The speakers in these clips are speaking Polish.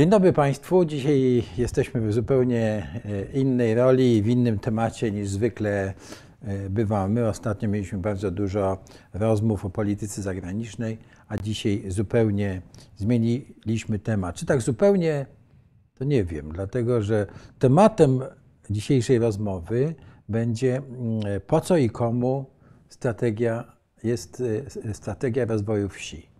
Dzień dobry Państwu. Dzisiaj jesteśmy w zupełnie e, innej roli w innym temacie niż zwykle e, bywamy. Ostatnio mieliśmy bardzo dużo rozmów o polityce zagranicznej, a dzisiaj zupełnie zmieniliśmy temat. Czy tak zupełnie, to nie wiem, dlatego że tematem dzisiejszej rozmowy będzie mm, po co i komu strategia jest e, strategia rozwoju wsi.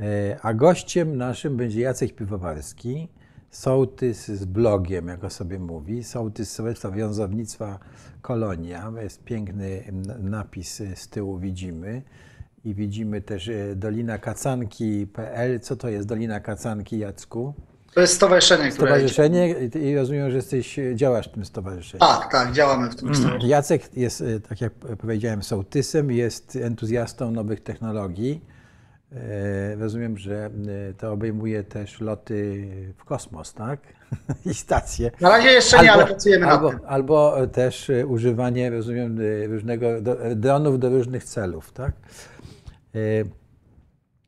E, a gościem naszym będzie Jacek Piwowarski, sołtys z blogiem, jak o sobie mówi, sołtys Sołectwa Wiązownictwa Kolonia. Jest piękny napis z tyłu widzimy. I widzimy też e, Dolina Kacanki.pl. Co to jest Dolina Kacanki, Jacku? To jest stowarzyszenie, które... Stowarzyszenie i rozumiem, że jesteś, działasz w tym stowarzyszeniu. Tak, tak, działamy w tym mm. stowarzyszeniu. Jacek jest, e, tak jak powiedziałem, sołtysem, jest entuzjastą nowych technologii E, rozumiem, że e, to obejmuje też loty w kosmos, tak? I stacje. Na razie jeszcze nie, albo, ale pracujemy albo, na tym. Albo też używanie, rozumiem, różnego, dronów do różnych celów, tak? E,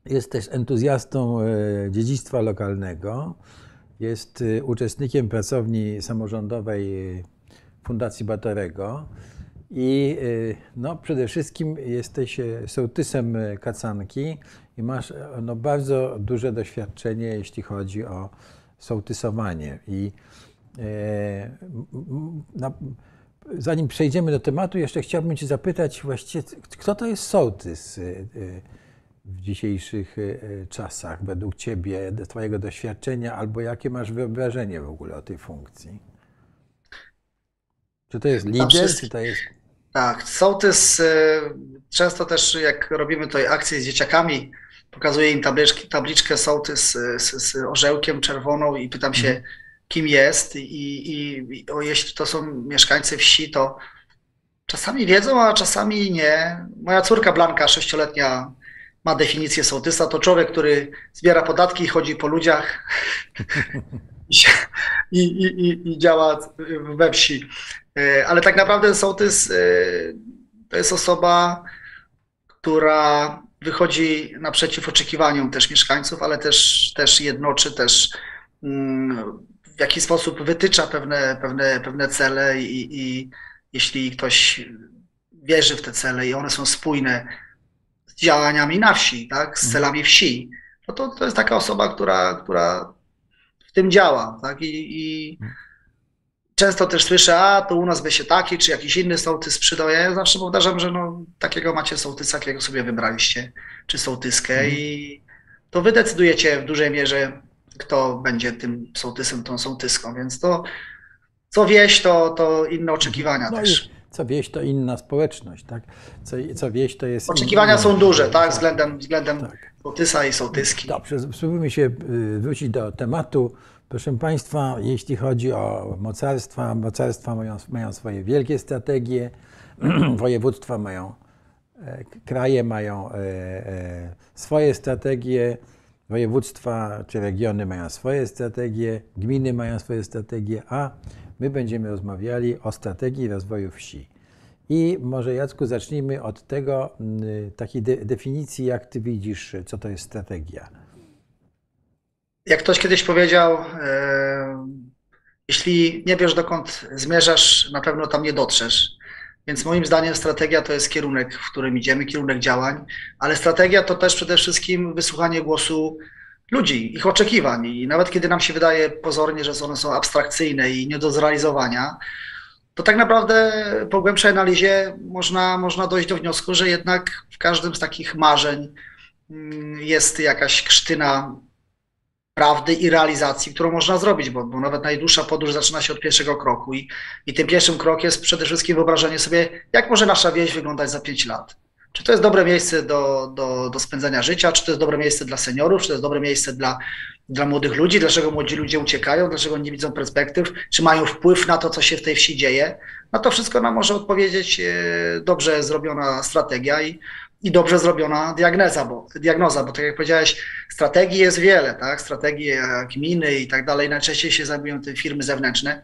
jest też entuzjastą dziedzictwa lokalnego. Jest uczestnikiem pracowni samorządowej Fundacji Batorego. I no, przede wszystkim jesteś sołtysem Kacanki i masz no, bardzo duże doświadczenie, jeśli chodzi o sołtysowanie. I e, na, zanim przejdziemy do tematu, jeszcze chciałbym Cię zapytać właściwie, kto to jest sołtys e, w dzisiejszych e, czasach, według Ciebie, Twojego doświadczenia, albo jakie masz wyobrażenie w ogóle o tej funkcji? Czy to jest lider, czy to jest... Tak, sołtys, często też jak robimy tutaj akcje z dzieciakami, pokazuję im tabliczki, tabliczkę sołtys z, z, z orzełkiem czerwoną i pytam się, mhm. kim jest i, i, i o, jeśli to są mieszkańcy wsi, to czasami wiedzą, a czasami nie. Moja córka Blanka, sześcioletnia, ma definicję sołtysa. To człowiek, który zbiera podatki, chodzi po ludziach i, i, i, i działa we wsi. E, ale tak naprawdę sołtys e, to jest osoba, która wychodzi naprzeciw oczekiwaniom też mieszkańców, ale też, też jednoczy, też mm, w jakiś sposób wytycza pewne, pewne, pewne cele i, i jeśli ktoś wierzy w te cele i one są spójne z działaniami na wsi, tak, z mhm. celami wsi, no to, to jest taka osoba, która, która w tym działa, tak, i, i mhm. Często też słyszę, a to u nas by się taki czy jakiś inny sołtys przydał. Ja zawsze powtarzam, że no, takiego macie sołtysa, jakiego sobie wybraliście, czy sołtyskę mm. i to wy decydujecie w dużej mierze, kto będzie tym sołtysem, tą sołtyską, więc to co wieś, to, to inne oczekiwania no też. Co wieś, to inna społeczność, tak? Co, co wieś, to jest... Oczekiwania inna, są duże, tak? Względem, względem tak. sołtysa i sołtyski. Dobrze, spróbujmy się y, wrócić do tematu Proszę Państwa, jeśli chodzi o mocarstwa, mocarstwa mają, mają swoje wielkie strategie, województwa mają, e, kraje mają e, e, swoje strategie, województwa czy regiony mają swoje strategie, gminy mają swoje strategie, a my będziemy rozmawiali o strategii rozwoju wsi. I może Jacku zacznijmy od tego, takiej de definicji, jak Ty widzisz, co to jest strategia. Jak ktoś kiedyś powiedział, jeśli nie wiesz dokąd zmierzasz, na pewno tam nie dotrzesz. Więc moim zdaniem strategia to jest kierunek, w którym idziemy, kierunek działań, ale strategia to też przede wszystkim wysłuchanie głosu ludzi, ich oczekiwań. I nawet kiedy nam się wydaje pozornie, że one są abstrakcyjne i nie do zrealizowania, to tak naprawdę po głębszej analizie można, można dojść do wniosku, że jednak w każdym z takich marzeń mm, jest jakaś krztyna prawdy i realizacji, którą można zrobić, bo, bo nawet najdłuższa podróż zaczyna się od pierwszego kroku i, i tym pierwszym krokiem jest przede wszystkim wyobrażenie sobie, jak może nasza wieś wyglądać za pięć lat. Czy to jest dobre miejsce do, do, do spędzania życia, czy to jest dobre miejsce dla seniorów, czy to jest dobre miejsce dla, dla młodych ludzi, dlaczego młodzi ludzie uciekają, dlaczego nie widzą perspektyw, czy mają wpływ na to, co się w tej wsi dzieje. Na to wszystko nam może odpowiedzieć e, dobrze zrobiona strategia i, i dobrze zrobiona diagnoza, bo, diagnoza, bo tak jak powiedziałeś, strategii jest wiele, tak? Strategii gminy i tak dalej. Najczęściej się zajmują tym firmy zewnętrzne.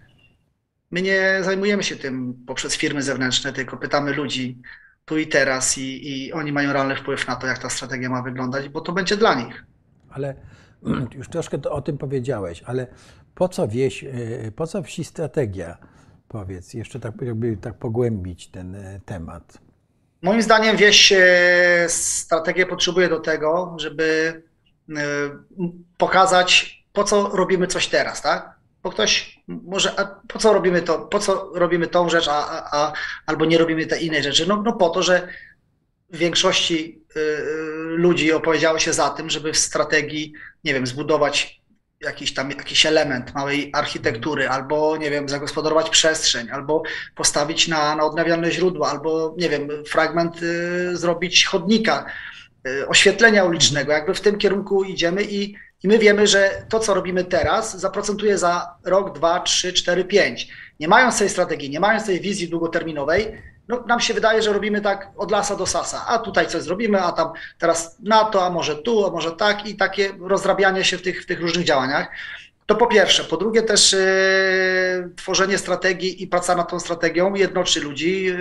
My nie zajmujemy się tym poprzez firmy zewnętrzne, tylko pytamy ludzi tu i teraz i, i oni mają realny wpływ na to, jak ta strategia ma wyglądać, bo to będzie dla nich. Ale już troszkę o tym powiedziałeś, ale po co wieś, e, po co wsi strategia? Powiedz, jeszcze tak jakby tak pogłębić ten e, temat. Moim zdaniem wieś e, strategię potrzebuje do tego, żeby e, pokazać, po co robimy coś teraz, tak? Bo ktoś może, a po co robimy to, po co robimy tą rzecz, a, a, a albo nie robimy tej innej rzeczy? No, no po to, że w większości y, y, ludzi opowiedziało się za tym, żeby w strategii, nie wiem, zbudować jakiś tam jakiś element małej architektury, albo nie wiem, zagospodarować przestrzeń, albo postawić na, na odnawialne źródła, albo nie wiem, fragment y, zrobić chodnika, y, oświetlenia ulicznego. Jakby w tym kierunku idziemy i, i my wiemy, że to, co robimy teraz, zaprocentuje za rok, dwa, trzy, cztery, pięć. Nie mając tej strategii, nie mając tej wizji długoterminowej, no, nam się wydaje, że robimy tak od lasa do sasa, a tutaj coś zrobimy, a tam teraz na to, a może tu, a może tak i takie rozrabianie się w tych, w tych różnych działaniach. To po pierwsze. Po drugie też yy, tworzenie strategii i praca nad tą strategią jednoczy ludzi, yy,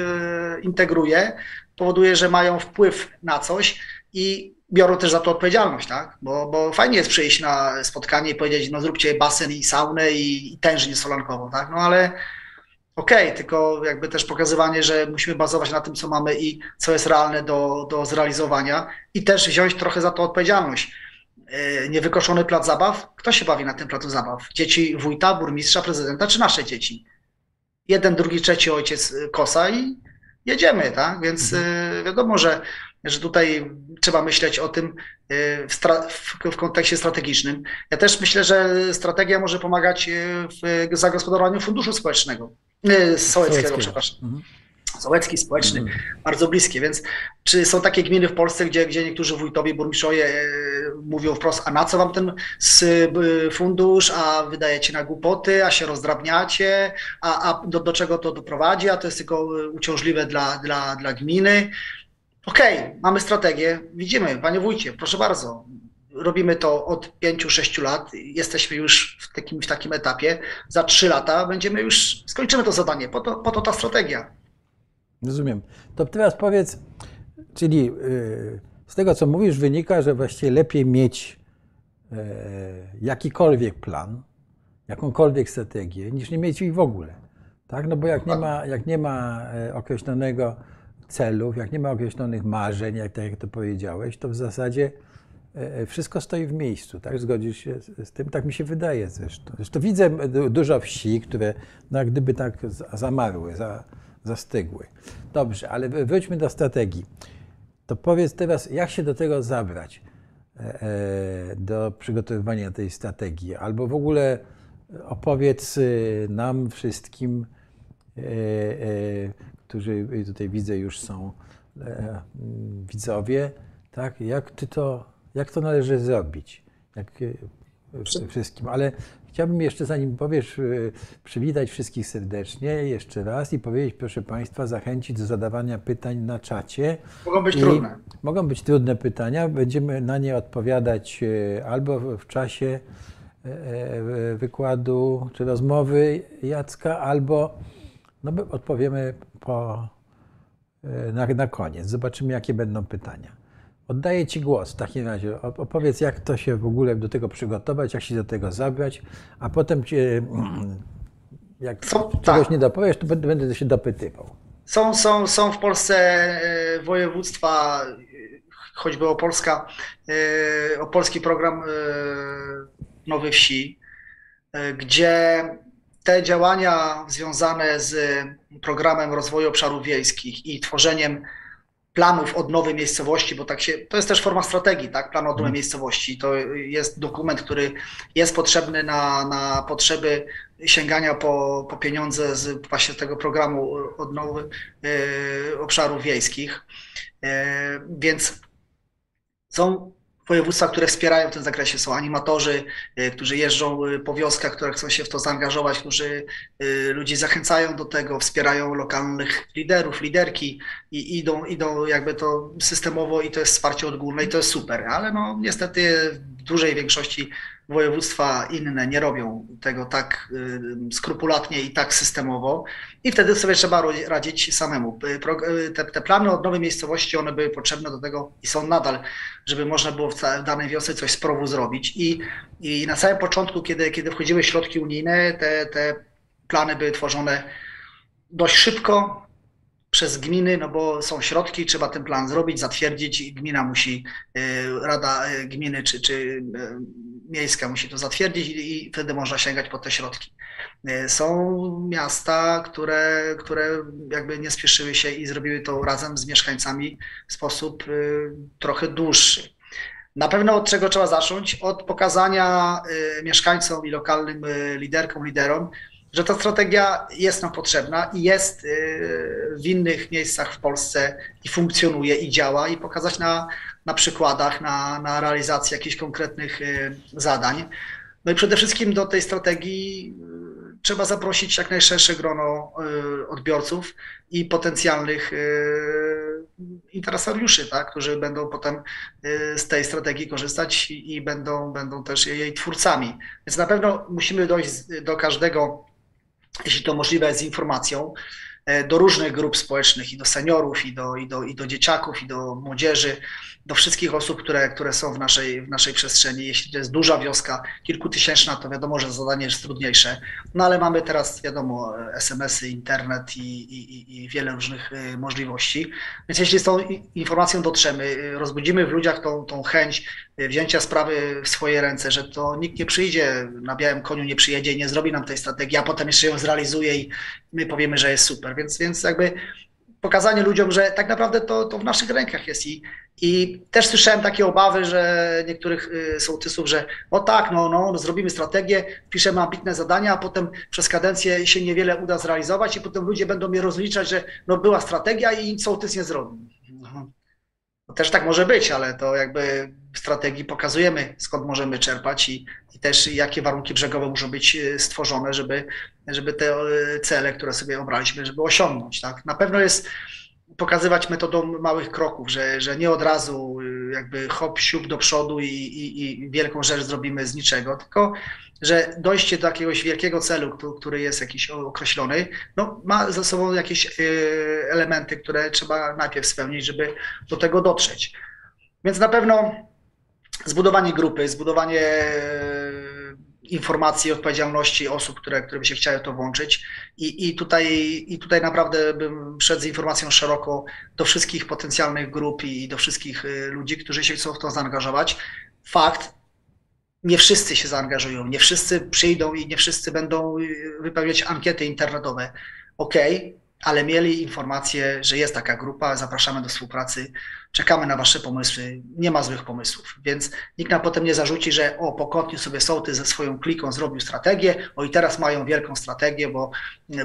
integruje, powoduje, że mają wpływ na coś i biorą też za to odpowiedzialność, tak? Bo, bo fajnie jest przyjść na spotkanie i powiedzieć, no zróbcie basen i saunę i, i tężnię solankową, tak? No ale Okej, okay, tylko jakby też pokazywanie, że musimy bazować na tym, co mamy i co jest realne do, do zrealizowania i też wziąć trochę za to odpowiedzialność. E, niewykoszony plac zabaw, kto się bawi na tym placu zabaw? Dzieci wójta, burmistrza, prezydenta czy nasze dzieci? Jeden, drugi, trzeci ojciec kosa i jedziemy, tak? Więc mhm. E, wiadomo, że, że tutaj trzeba myśleć o tym w, w, w, kontekście strategicznym. Ja też myślę, że strategia może pomagać w zagospodarowaniu funduszu społecznego. Sołeckiego, Sołeckiego. przepraszam. Mhm. Sołecki, społeczny, mhm. bardzo bliskie, więc czy są takie gminy w Polsce, gdzie, gdzie niektórzy wójtowie, burmistrzowie e, mówią wprost, a na co wam ten fundusz, a wydajecie na głupoty, a się rozdrabniacie, a, a do, do czego to doprowadzi, a to jest tylko uciążliwe dla, dla, dla gminy. Okej, okay, mamy strategię, widzimy, panie wójcie, proszę bardzo, robimy to od 5-6 lat, jesteśmy już w takim, w takim etapie. Za 3 lata będziemy już, skończymy to zadanie, po to, po to ta strategia. Rozumiem. To teraz powiedz, czyli yy, z tego co mówisz, wynika, że właściwie lepiej mieć yy, jakikolwiek plan, jakąkolwiek strategię, niż nie mieć ich w ogóle. Tak? No bo jak nie ma, jak nie ma e, określonego celów, jak nie ma określonych marzeń, jak, tak jak to powiedziałeś, to w zasadzie wszystko stoi w miejscu, tak? Zgodzisz się z, tym? Tak mi się wydaje zresztą. Zresztą widzę dużo wsi, które no, jak gdyby tak zamarły, za, zastygły. Dobrze, ale wróćmy do strategii. To powiedz teraz, jak się do tego zabrać, e, do przygotowywania tej strategii? Albo w ogóle opowiedz nam wszystkim, którzy tutaj widzę już są widzowie, tak? jak ty to jak to należy zrobić. Jak e, wszystkim, ale chciałbym jeszcze, zanim powiesz, e, przywitać wszystkich serdecznie jeszcze raz i powiedzieć, proszę Państwa, zachęcić do zadawania pytań na czacie. Mogą być I trudne. Mogą być trudne pytania, będziemy na nie odpowiadać e, albo w czasie wykładu czy rozmowy Jacka, albo no, odpowiemy po, na, na koniec. Zobaczymy, jakie będą pytania. Oddaję Ci głos w takim razie. Opowiedz, jak to się w ogóle do tego przygotować, jak się do tego zabrać, a potem cię, jak są, czegoś tak. nie dopowiesz, to będę się dopytywał. Są, są, są w Polsce e, województwa, choćby Opolska, e, opolski program e, Nowy Wsi, gdzie te działania związane z programem rozwoju obszarów wiejskich i tworzeniem planów odnowy miejscowości, bo tak się, to jest też forma strategii, tak, plan odnowy hmm. miejscowości. To jest dokument, który jest potrzebny na, na potrzeby sięgania po, po pieniądze z właśnie tego programu odnowy y, obszarów wiejskich. Y, więc są województwa, które wspierają w tym zakresie. Są animatorzy, y, którzy jeżdżą y, po wioskach, które chcą się w to zaangażować, którzy y, ludzi zachęcają do tego, wspierają lokalnych liderów, liderki i idą, idą jakby to systemowo i to jest wsparcie odgórne i to jest super, ale no niestety w dużej większości województwa inne nie robią tego tak skrupulatnie i tak systemowo i wtedy sobie trzeba radzić samemu. Y, y, Te, te plany odnowy miejscowości, one były potrzebne do tego i są nadal, żeby można było w, danej wiosce coś z prowu zrobić i, i na samym początku, kiedy, kiedy wchodziły środki unijne, te, te plany były tworzone dość szybko przez gminy, no bo są środki, trzeba ten plan zrobić, zatwierdzić i gmina musi, y, Rada Gminy czy, czy Miejska musi to zatwierdzić i, i wtedy można sięgać po te środki. Y, Są miasta, które, które jakby nie spieszyły się i zrobiły to razem z mieszkańcami w sposób y, trochę dłuższy. Na pewno od czego trzeba zacząć? Od pokazania y, mieszkańcom i lokalnym y, liderkom, liderom, że ta strategia jest nam potrzebna i jest w innych miejscach w Polsce i funkcjonuje i działa i pokazać na, na przykładach, na, na realizacji jakichś konkretnych y, zadań. No i przede wszystkim do tej strategii y, trzeba zaprosić jak najszersze grono y, odbiorców i potencjalnych interesariuszy, tak, którzy będą potem z tej strategii korzystać i będą, będą też jej twórcami. Więc na pewno musimy dojść do każdego jeśli to możliwe, z informacją e, do różnych grup społecznych, i do seniorów, i do, i do, i do dzieciaków, i do młodzieży, do wszystkich osób, które, które są w naszej, w naszej przestrzeni. Jeśli to jest duża wioska, kilkutysięczna, to wiadomo, że zadanie jest trudniejsze. No ale mamy teraz, wiadomo, SMS-y, internet i, i, i- wiele różnych e, możliwości. Więc jeśli z tą informacją dotrzemy, e, rozbudzimy w ludziach tą, tą chęć e, wzięcia sprawy w swoje ręce, że to nikt nie przyjdzie na białym koniu, nie przyjedzie i nie zrobi nam tej strategii, a potem jeszcze ją zrealizuje i my powiemy, że jest super. Więc, więc jakby pokazanie ludziom, że tak naprawdę to, to w naszych rękach jest i, i też słyszałem takie obawy, że niektórych y, sołtysów, że o tak, no, no, zrobimy strategię, piszemy ambitne zadania, a potem przez kadencję się niewiele uda zrealizować i potem ludzie będą mnie rozliczać, że no była strategia i sołtys nie zrobił. No, no też tak może być, ale to jakby w strategii pokazujemy, skąd możemy czerpać i, i też jakie warunki brzegowe muszą być y, stworzone, żeby, żeby te y, cele, które sobie obraliśmy, żeby osiągnąć. Tak? Na pewno jest pokazywać metodą małych kroków, że, że nie od razu y, jakby hop, siup do przodu i, i, i wielką rzecz zrobimy z niczego, tylko że dojście do jakiegoś wielkiego celu, któ- który jest jakiś określony, no, ma ze sobą jakieś elementy, które trzeba najpierw spełnić, żeby do tego dotrzeć. Więc na pewno zbudowanie grupy, zbudowanie e, informacji odpowiedzialności osób, które, które by się chciały to włączyć. I, i, tutaj, I tutaj naprawdę bym szedł z informacją szeroko do wszystkich potencjalnych grup i do wszystkich y, ludzi, którzy się chcą w to zaangażować. Fakt, nie wszyscy się zaangażują, nie wszyscy przyjdą i nie wszyscy będą y, wypełniać ankiety internetowe. Okej, ale mieli informację, że jest taka grupa, zapraszamy do współpracy, czekamy na Wasze pomysły, nie ma złych pomysłów, więc nikt nam potem nie zarzuci, że o, po sobie sołtys ze swoją kliką zrobił strategię, o i teraz mają wielką strategię, bo,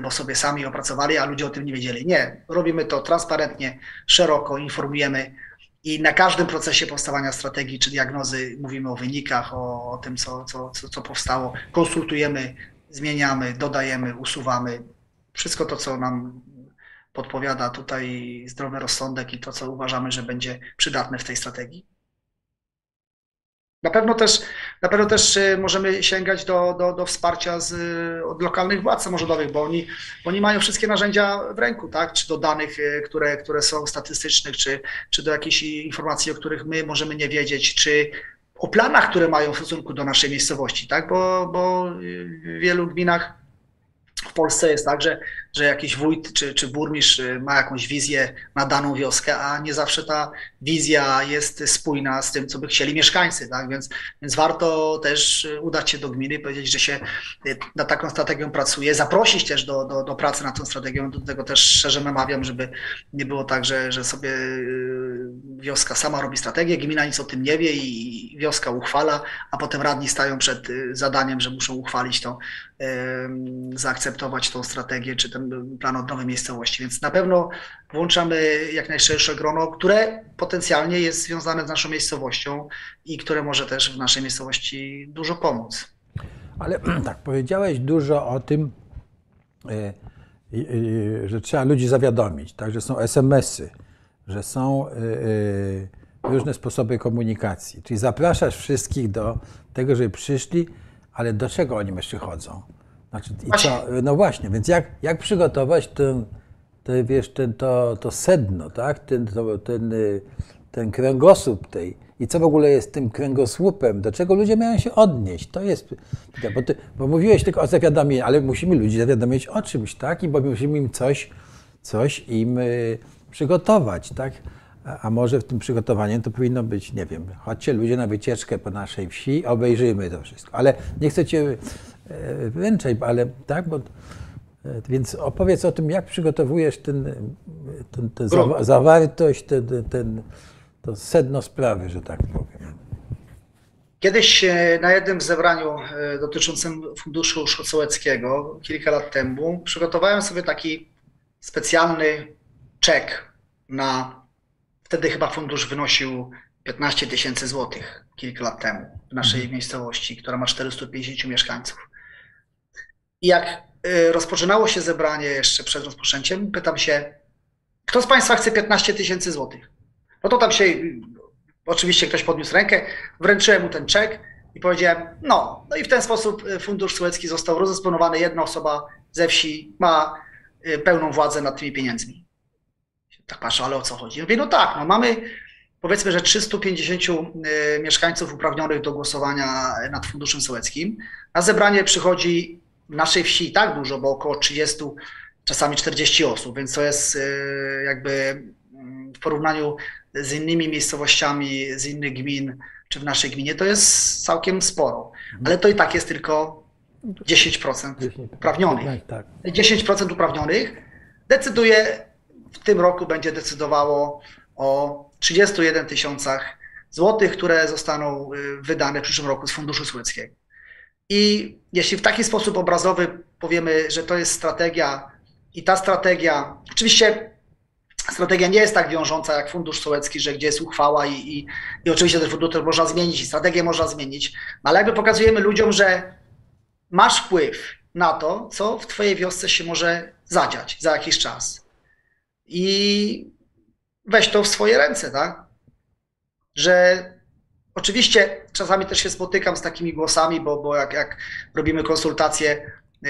bo sobie sami opracowali, a ludzie o tym nie wiedzieli. Nie, robimy to transparentnie, szeroko, informujemy i na każdym procesie powstawania strategii czy diagnozy mówimy o wynikach, o, o tym, co, co, co, co powstało, konsultujemy, zmieniamy, dodajemy, usuwamy. Wszystko to, co nam podpowiada tutaj zdrowy rozsądek i to, co uważamy, że będzie przydatne w tej strategii. Na pewno też, na pewno też y, możemy sięgać do, do, do wsparcia z, od lokalnych władz samorządowych, bo oni, bo oni mają wszystkie narzędzia w ręku, tak? Czy do danych, y, które, które są statystycznych, czy, czy do jakichś informacji, o których my możemy nie wiedzieć, czy o planach, które mają w stosunku do naszej miejscowości, tak? Bo, bo w wielu gminach w Polsce jest tak, że, że jakiś wójt czy, czy burmistrz y, ma jakąś wizję na daną wioskę, a nie zawsze ta wizja jest spójna z tym, co by chcieli mieszkańcy, tak? Więc, więc warto też y, udać się do gminy, powiedzieć, że się y, nad taką strategią pracuje, zaprosić też do, do, do pracy nad tą strategią. Do tego też szczerze namawiam, żeby nie było tak, że, że sobie wioska sama robi strategię, gmina nic o tym nie wie i wioska uchwala, a potem radni stają przed zadaniem, że muszą uchwalić to, zaakceptować tą strategię czy ten plan odnowy miejscowości. Więc na pewno włączamy jak najszersze grono, które potencjalnie jest związane z naszą miejscowością i które może też w naszej miejscowości dużo pomóc. Ale tak, powiedziałeś dużo o tym, e, i- że trzeba ludzi zawiadomić, tak, że są SMS-y, że są e, e, różne sposoby komunikacji. Czyli zapraszasz wszystkich do tego, żeby przyszli, ale do czego oni przychodzą? Znaczy, i co? No właśnie, więc jak, jak przygotować ten, ten, wiesz, ten, to, to sedno, tak? ten, to, ten, y, ten kręgosłup tej. I co w ogóle jest tym kręgosłupem? Do czego ludzie mają się odnieść? To jest. Bo, ty, bo mówiłeś tylko o zawiadomieniu, ale musimy ludzi zawiadomić o czymś, tak? I bo musimy im coś, coś im y, przygotować, tak? A, a może w tym przygotowaniu to powinno być, nie wiem, chodźcie ludzie na wycieczkę po naszej wsi, obejrzyjmy to wszystko. Ale nie chcę cię e, wręczać, ale tak, bo e, więc opowiedz o tym, jak przygotowujesz ten, ten, zawa- zawartość, ten, ten, to sedno sprawy, że tak powiem. Kiedyś e, na jednym zebraniu e, dotyczącym funduszu Szocołeckiego kilka lat temu przygotowałem sobie taki specjalny czek na, wtedy chyba fundusz wynosił 15 tysięcy złotych kilka lat temu w naszej miejscowości, która ma 450 mieszkańców. I jak e, rozpoczynało się zebranie jeszcze przed rozpoczęciem, pytam się, kto z Państwa chce 15 tysięcy złotych? No to tam się Oczywiście ktoś podniósł rękę, wręczyłem mu ten czek i powiedziałem, no, no i w ten sposób y, Fundusz Sołecki został rozdysponowany. Jedna osoba ze wsi ma y, pełną władzę nad tymi pieniędzmi. Tak patrzę, ale o co chodzi? Mówię, no tak, no mamy powiedzmy, że 350 y, mieszkańców uprawnionych do głosowania nad Funduszem Sołeckim. Na zebranie przychodzi naszej wsi i tak dużo, bo około 30, czasami 40 osób, więc to jest y, jakby mm, w porównaniu z innymi miejscowościami, z innych gmin, czy w naszej gminie, to jest całkiem sporo. Ale to i tak jest tylko 10% uprawnionych. Tak, tak. 10% uprawnionych decyduje, w tym roku będzie decydowało o 31 tysiącach złotych, które zostaną y, wydane w przyszłym roku z Funduszu Sołeckiego. I jeśli w taki sposób obrazowy powiemy, że to jest strategia i ta strategia, oczywiście strategia nie jest tak wiążąca jak Fundusz Sołecki, że gdzie jest uchwała i, i, i oczywiście ten fundusz można zmienić i strategię można zmienić, no ale jakby pokazujemy ludziom, że masz wpływ na to, co w twojej wiosce się może zadziać za jakiś czas. I weź to w swoje ręce, tak? Że oczywiście czasami też się spotykam z takimi głosami, bo, bo jak, jak robimy konsultacje yy,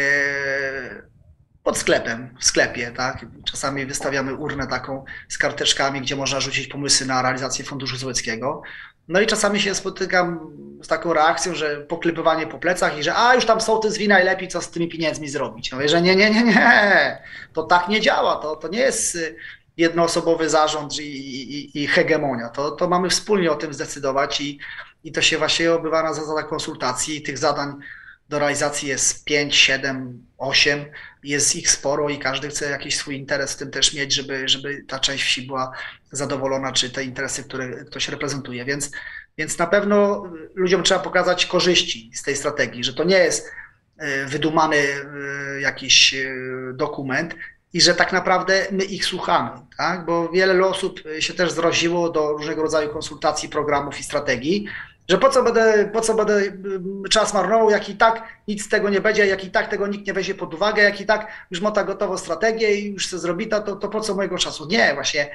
pod sklepem, w sklepie, tak? Czasami wystawiamy urnę taką z karteczkami, gdzie można rzucić pomysły na realizację Funduszu Sołeckiego. No i czasami się spotykam z taką reakcją, że poklepywanie po plecach i że a już tam sołtys wie najlepiej, co z tymi pieniędzmi zrobić. Mówię, że nie, nie, nie, nie, to tak nie działa, to, to nie jest jednoosobowy zarząd i, i, i hegemonia, to, to mamy wspólnie o tym zdecydować i, i to się właśnie odbywa na zasadach konsultacji. Tych zadań do realizacji jest 5, 7, 8, jest ich sporo i każdy chce jakiś swój interes w tym też mieć, żeby, żeby ta część wsi była zadowolona, czy te interesy, które ktoś reprezentuje. Więc, więc na pewno ludziom trzeba pokazać korzyści z tej strategii, że to nie jest e, wydumany e, jakiś e, dokument i że tak naprawdę my ich słuchamy, tak? bo wiele osób się też zroziło do różnego rodzaju konsultacji, programów i strategii, że po co będę, po co będę mm, czas marnował, jak i tak nic z tego nie będzie, jak i tak tego nikt nie weźmie pod uwagę, jak i tak już ma ta gotową strategię i już się zrobi to, to, to po co mojego czasu? Nie, właśnie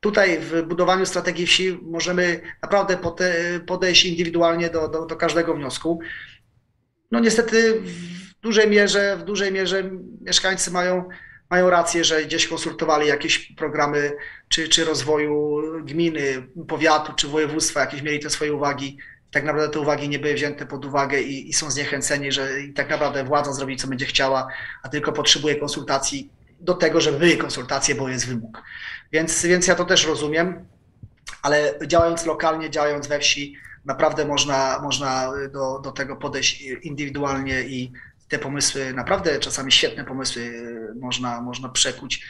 tutaj w budowaniu strategii wsi możemy naprawdę podejść indywidualnie do, do, do każdego wniosku. No niestety w dużej mierze, w dużej mierze mieszkańcy mają, mają rację, że gdzieś konsultowali jakieś programy czy, czy rozwoju gminy, powiatu, czy województwa, jakieś mieli te swoje uwagi. Tak naprawdę te uwagi nie były wzięte pod uwagę i, i są zniechęceni, że tak naprawdę władza zrobi, co będzie chciała, a tylko potrzebuje konsultacji do tego, żeby były konsultacje, bo jest wymóg. Więc, więc ja to też rozumiem, ale działając lokalnie, działając we wsi, naprawdę można, można do, do tego podejść indywidualnie i te pomysły, naprawdę czasami świetne pomysły można, można przekuć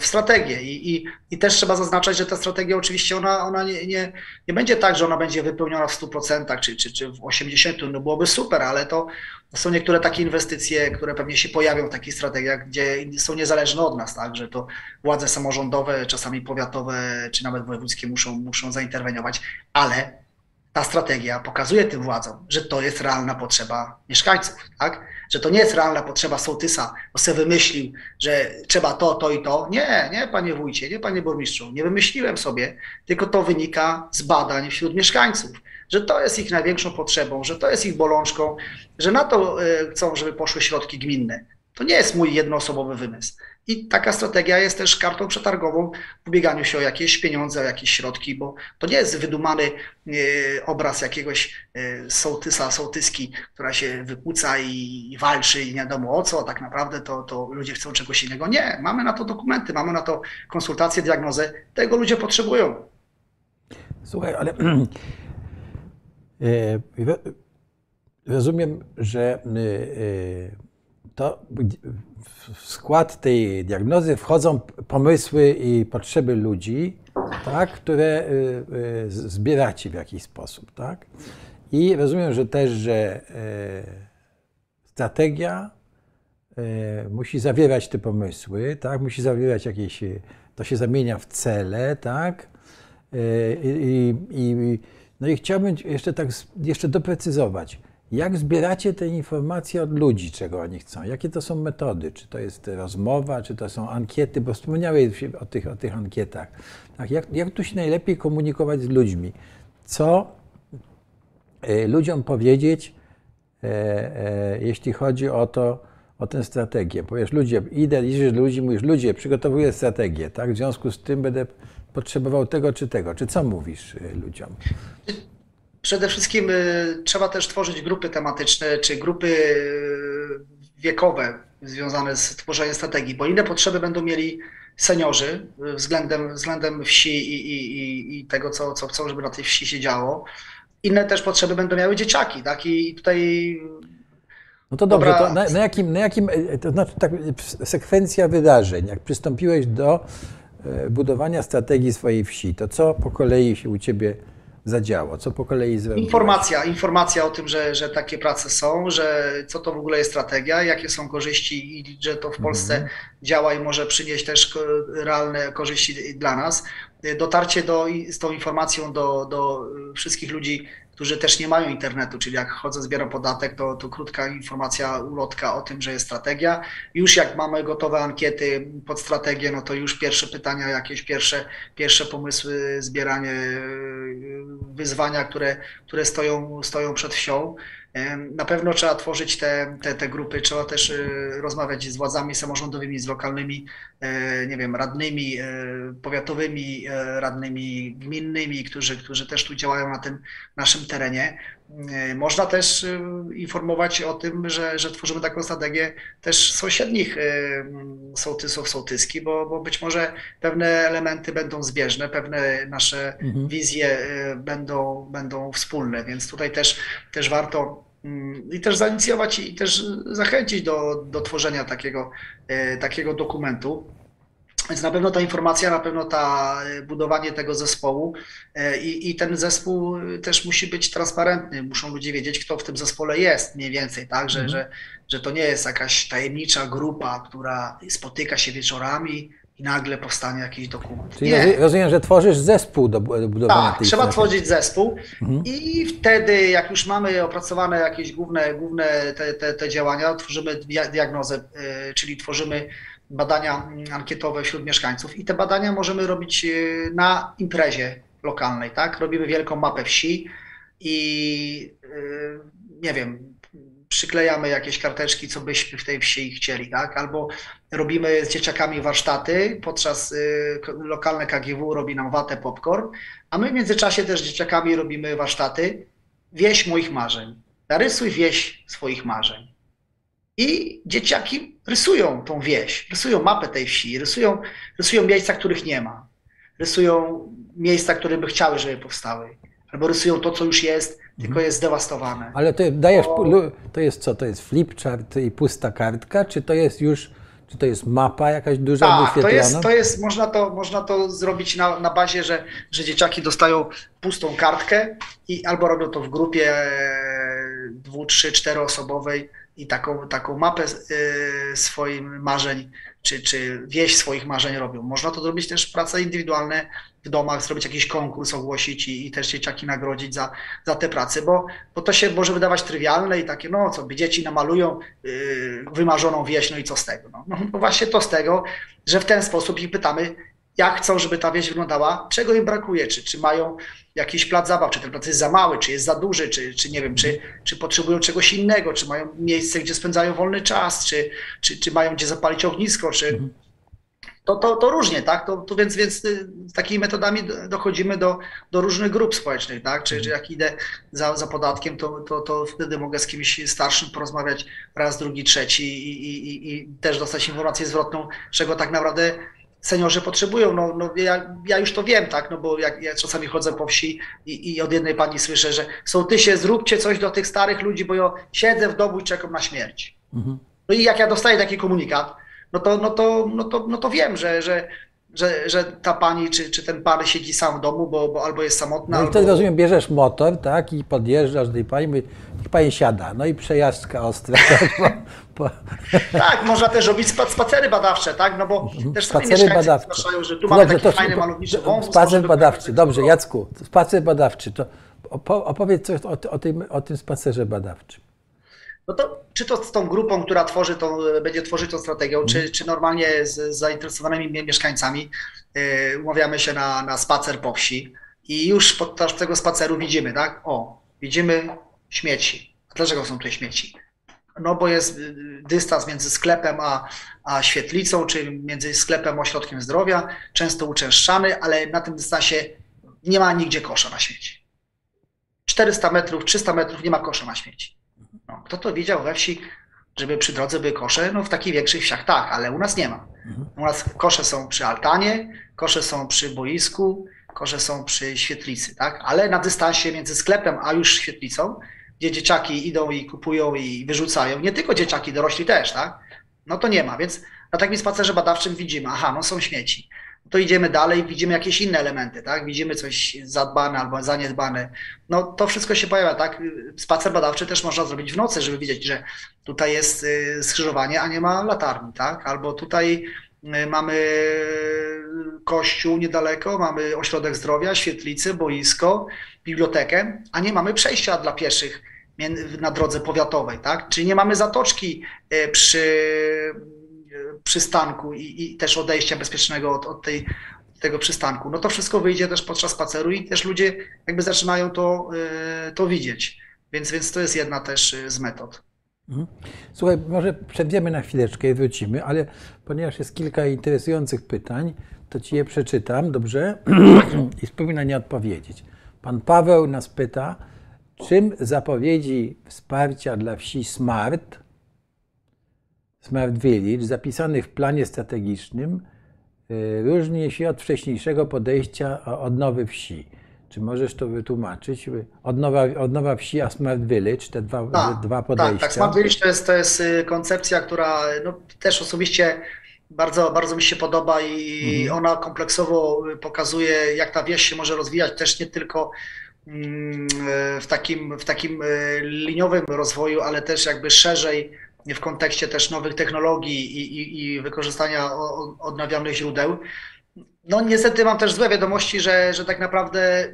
w strategię. I, i, I też trzeba zaznaczać, że ta strategia oczywiście ona, ona nie, nie, nie będzie tak, że ona będzie wypełniona w 100% czy, czy, czy w 80%, no byłoby super, ale to są niektóre takie inwestycje, które pewnie się pojawią w takich strategiach, gdzie są niezależne od nas, tak, że to władze samorządowe, czasami powiatowe, czy nawet wojewódzkie muszą, muszą zainterweniować, ale ta strategia pokazuje tym władzom, że to jest realna potrzeba mieszkańców, tak? Że to nie jest realna potrzeba sołtysa, bo sobie wymyślił, że trzeba to, to i to. Nie, nie, panie wójcie, nie, panie burmistrzu, nie wymyśliłem sobie, tylko to wynika z badań wśród mieszkańców, że to jest ich największą potrzebą, że to jest ich bolączką, że na to e, chcą, żeby poszły środki gminne. To nie jest mój jednoosobowy wymysł. I taka strategia jest też kartą przetargową w ubieganiu się o jakieś pieniądze, o jakieś środki, bo to nie jest wydumany e, obraz jakiegoś e, sołtysa, sołtyski, która się wypłuca i walczy i nie wiadomo o co, tak naprawdę to, to ludzie chcą czegoś innego. Nie, mamy na to dokumenty, mamy na to konsultacje, diagnozę, tego ludzie potrzebują. Słuchaj, ale rozumiem, że to w skład tej diagnozy wchodzą pomysły i potrzeby ludzi, tak, które y, y, zbieracie w jakiś sposób. Tak? I rozumiem, że też, że y, strategia musi zawierać te pomysły, tak? musi zawierać jakieś, to się zamienia w cele, tak? I, i, no i chciałbym jeszcze tak jeszcze doprecyzować jak zbieracie te informacje od ludzi, czego oni chcą? Jakie to są metody? Czy to jest rozmowa, czy to są ankiety? Bo wspomniałeś o tych, o tych ankietach. Tak, jak, jak tu się najlepiej komunikować z ludźmi? Co y, ludziom powiedzieć, e, e, jeśli chodzi o to, o tę strategię? Powiesz, ludzie, idę, do ludzi, mówisz, ludzie, przygotowuję strategię, tak? W związku z tym będę potrzebował tego czy tego. Czy co mówisz y, ludziom? Przede wszystkim y, trzeba też tworzyć grupy tematyczne czy grupy y, wiekowe związane z tworzeniem strategii, bo inne potrzeby będą mieli seniorzy względem, względem wsi i, i, i tego, co, co chcą, żeby na tej wsi się działo. Inne też potrzeby będą miały dzieciaki, tak? I tutaj. No to dobrze, to na, na, jakim, na jakim, to znaczy tak, sekwencja wydarzeń, jak przystąpiłeś do e, budowania strategii swojej wsi, to co po kolei się u Ciebie zadziało? Co po kolei zrobiłeś? Informacja, informacja o tym, że, że takie prace są, że co to w ogóle jest strategia, jakie są korzyści i że to w mhm. Polsce działa i może przynieść też realne korzyści dla nas. Dotarcie do, z tą informacją do, do wszystkich ludzi, którzy też nie mają internetu, czyli jak chodzę, zbieram podatek, to, to krótka informacja, ulotka o tym, że jest strategia. Już jak mamy gotowe ankiety pod strategię, no to już pierwsze pytania, jakieś pierwsze, pierwsze pomysły, zbieranie, wyzwania, które, które stoją, stoją przed wsią. Na pewno trzeba tworzyć te, te, te grupy, trzeba też y, rozmawiać z władzami samorządowymi, z lokalnymi, e, nie wiem, radnymi e, powiatowymi, e, radnymi gminnymi, którzy, którzy też tu działają na tym naszym terenie. Można też informować o tym, że, że tworzymy taką strategię też sąsiednich sołtysów, sołtyski, bo, bo być może pewne elementy będą zbieżne, pewne nasze mhm. wizje będą, będą wspólne, więc tutaj też, też warto mm, i też zainicjować i też zachęcić do, do tworzenia takiego, takiego dokumentu. Więc na pewno ta informacja, na pewno ta e, budowanie tego zespołu e, i, i ten zespół też musi być transparentny. Muszą ludzie wiedzieć, kto w tym zespole jest mniej więcej, tak? Że, mhm. że, że to nie jest jakaś tajemnicza grupa, która spotyka się wieczorami i nagle powstanie jakiś dokument. Czyli nie. rozumiem, że tworzysz zespół do budowania tak, trzeba tworzyć zespół mhm. i wtedy jak już mamy opracowane jakieś główne, główne te, te, te działania, tworzymy diagnozę, czyli tworzymy badania ankietowe wśród mieszkańców i te badania możemy robić y, na imprezie lokalnej, tak? Robimy wielką mapę wsi i y, nie wiem, przyklejamy jakieś karteczki, co byśmy w tej wsi chcieli, tak? Albo robimy z dzieciakami warsztaty, podczas y, lokalne KGW robi nam watę popcorn, a my w międzyczasie też z dzieciakami robimy warsztaty wieś moich marzeń. Narysuj wieś swoich marzeń. I dzieciaki rysują tą wieś, rysują mapę tej wsi, rysują, rysują miejsca, których nie ma. Rysują miejsca, które by chciały, żeby powstały. Albo rysują to, co już jest, tylko mhm. jest zdewastowane. Ale to dajesz, to jest co, to jest flipchart i pusta kartka, czy to jest już, czy to jest mapa jakaś duża Tak, to jest, to jest, można to, można to zrobić na, na bazie, że, że dzieciaki dostają pustą kartkę i albo robią to w grupie dwu, trzy, czteroosobowej i taką, taką mapę y, swoich marzeń, czy, czy wieś swoich marzeń robią. Można to zrobić też prace indywidualne w domach, zrobić jakiś konkurs, ogłosić i, i też dzieciaki nagrodzić za, za te prace, bo, bo to się może wydawać trywialne i takie, no co, by dzieci namalują yy, wymarzoną wieś, no i co z tego? No, no właśnie to z tego, że w ten sposób ich pytamy, jak chcą, żeby ta wieś wyglądała, czego im brakuje, czy, czy mają jakiś plac zabaw, czy ten plac jest za mały, czy jest za duży, czy, czy nie wiem, czy, czy potrzebują czegoś innego, czy mają miejsce, gdzie spędzają wolny czas, czy, czy, czy mają gdzie zapalić ognisko, czy to, to, to różnie, tak? To, to więc, więc y, z takimi metodami dochodzimy do, do różnych grup społecznych, tak? Czy, czy jak idę za, za podatkiem, to, to, to wtedy mogę z kimś starszym porozmawiać raz, drugi, trzeci i, i, i, i też dostać informację zwrotną, czego tak naprawdę seniorzy potrzebują. No, no ja, ja już to wiem, tak, no bo jak ja czasami chodzę po wsi i, i od jednej pani słyszę, że sołtysie, zróbcie coś do tych starych ludzi, bo ja siedzę w domu i czekam na śmierć. Mhm. No i jak ja dostaję taki komunikat, no to, no to, no to, no to wiem, że, że, że, że ta pani czy, czy ten pan siedzi sam w domu, bo, bo albo jest samotna. No i albo... wtedy rozumiem, bierzesz motor, tak, i podjeżdżasz do tej pani, mówi, niech pani siada. No i przejażdżka ostra. Tak, można też robić spacery badawcze, tak, no bo też sami spacery badawcze. zgłaszają, że tu mamy Dobrze, taki fajny malowniczy wąwóz. Spacer badawczy, dobrze, Jacku, spacer badawczy, to opowiedz coś o, o, tym, o tym spacerze badawczym no to czy to z tą grupą, która tworzy tą, będzie tworzyć tą strategię, czy, mhm. czy normalnie z, zainteresowanymi mieszkańcami yy, umawiamy się na, na spacer po wsi i już podczas tego spaceru widzimy, tak? O, widzimy śmieci. Dlaczego są tutaj śmieci? No bo jest y, dystans między sklepem a, a świetlicą, czy między sklepem a ośrodkiem zdrowia, często uczęszczany, ale na tym dystansie nie ma nigdzie kosza na śmieci. 400 metrów, 300 metrów nie ma kosza na śmieci. No, kto to widział we wsi, żeby przy drodze były kosze? No w takich większych wsiach tak, ale u nas nie ma. U nas kosze są przy altanie, kosze są przy boisku, kosze są przy świetlicy, tak? Ale na dystansie między sklepem a już świetlicą, gdzie dzieciaki idą i kupują i wyrzucają, nie tylko dzieciaki, dorośli też, tak? No to nie ma, więc na takim spacerze badawczym widzimy, aha, no są śmieci to idziemy dalej, widzimy jakieś inne elementy, tak? Widzimy coś zadbane albo zaniedbane. No to wszystko się pojawia, tak? Spacer badawczy też można zrobić w nocy, żeby widzieć, że tutaj jest y, skrzyżowanie, a nie ma latarni, tak? Albo tutaj mamy kościół niedaleko, mamy ośrodek zdrowia, świetlicy, boisko, bibliotekę, a nie mamy przejścia dla pieszych na drodze powiatowej, tak? Czyli nie mamy zatoczki y, przy przystanku i, i też odejścia bezpiecznego od, od tej, tego przystanku. No to wszystko wyjdzie też podczas spaceru i też ludzie jakby zaczynają to, y, to widzieć. Więc, więc to jest jedna też y, z metod. Mhm. Słuchaj, może przejdziemy na chwileczkę i wrócimy, ale ponieważ jest kilka interesujących pytań, to ci je przeczytam, dobrze? I spróbuj na nie odpowiedzieć. Pan Paweł nas pyta, czym zapowiedzi wsparcia dla wsi SMART Smart Village zapisany w planie strategicznym y, różni się od wcześniejszego podejścia odnowy wsi. Czy możesz to wytłumaczyć? Odnowa, odnowa wsi, a Smart Village, te dwa, tak, dwa podejścia. Tak, tak. Smart Village to jest, to jest y, koncepcja, która no, też osobiście bardzo, bardzo mi się podoba i mhm. ona kompleksowo pokazuje, jak ta wieś się może rozwijać, też nie tylko mm, w takim, w takim y, liniowym rozwoju, ale też jakby szerzej w kontekście też nowych technologii i, i, i wykorzystania odnawialnych źródeł. No niestety mam też złe wiadomości, że, że tak naprawdę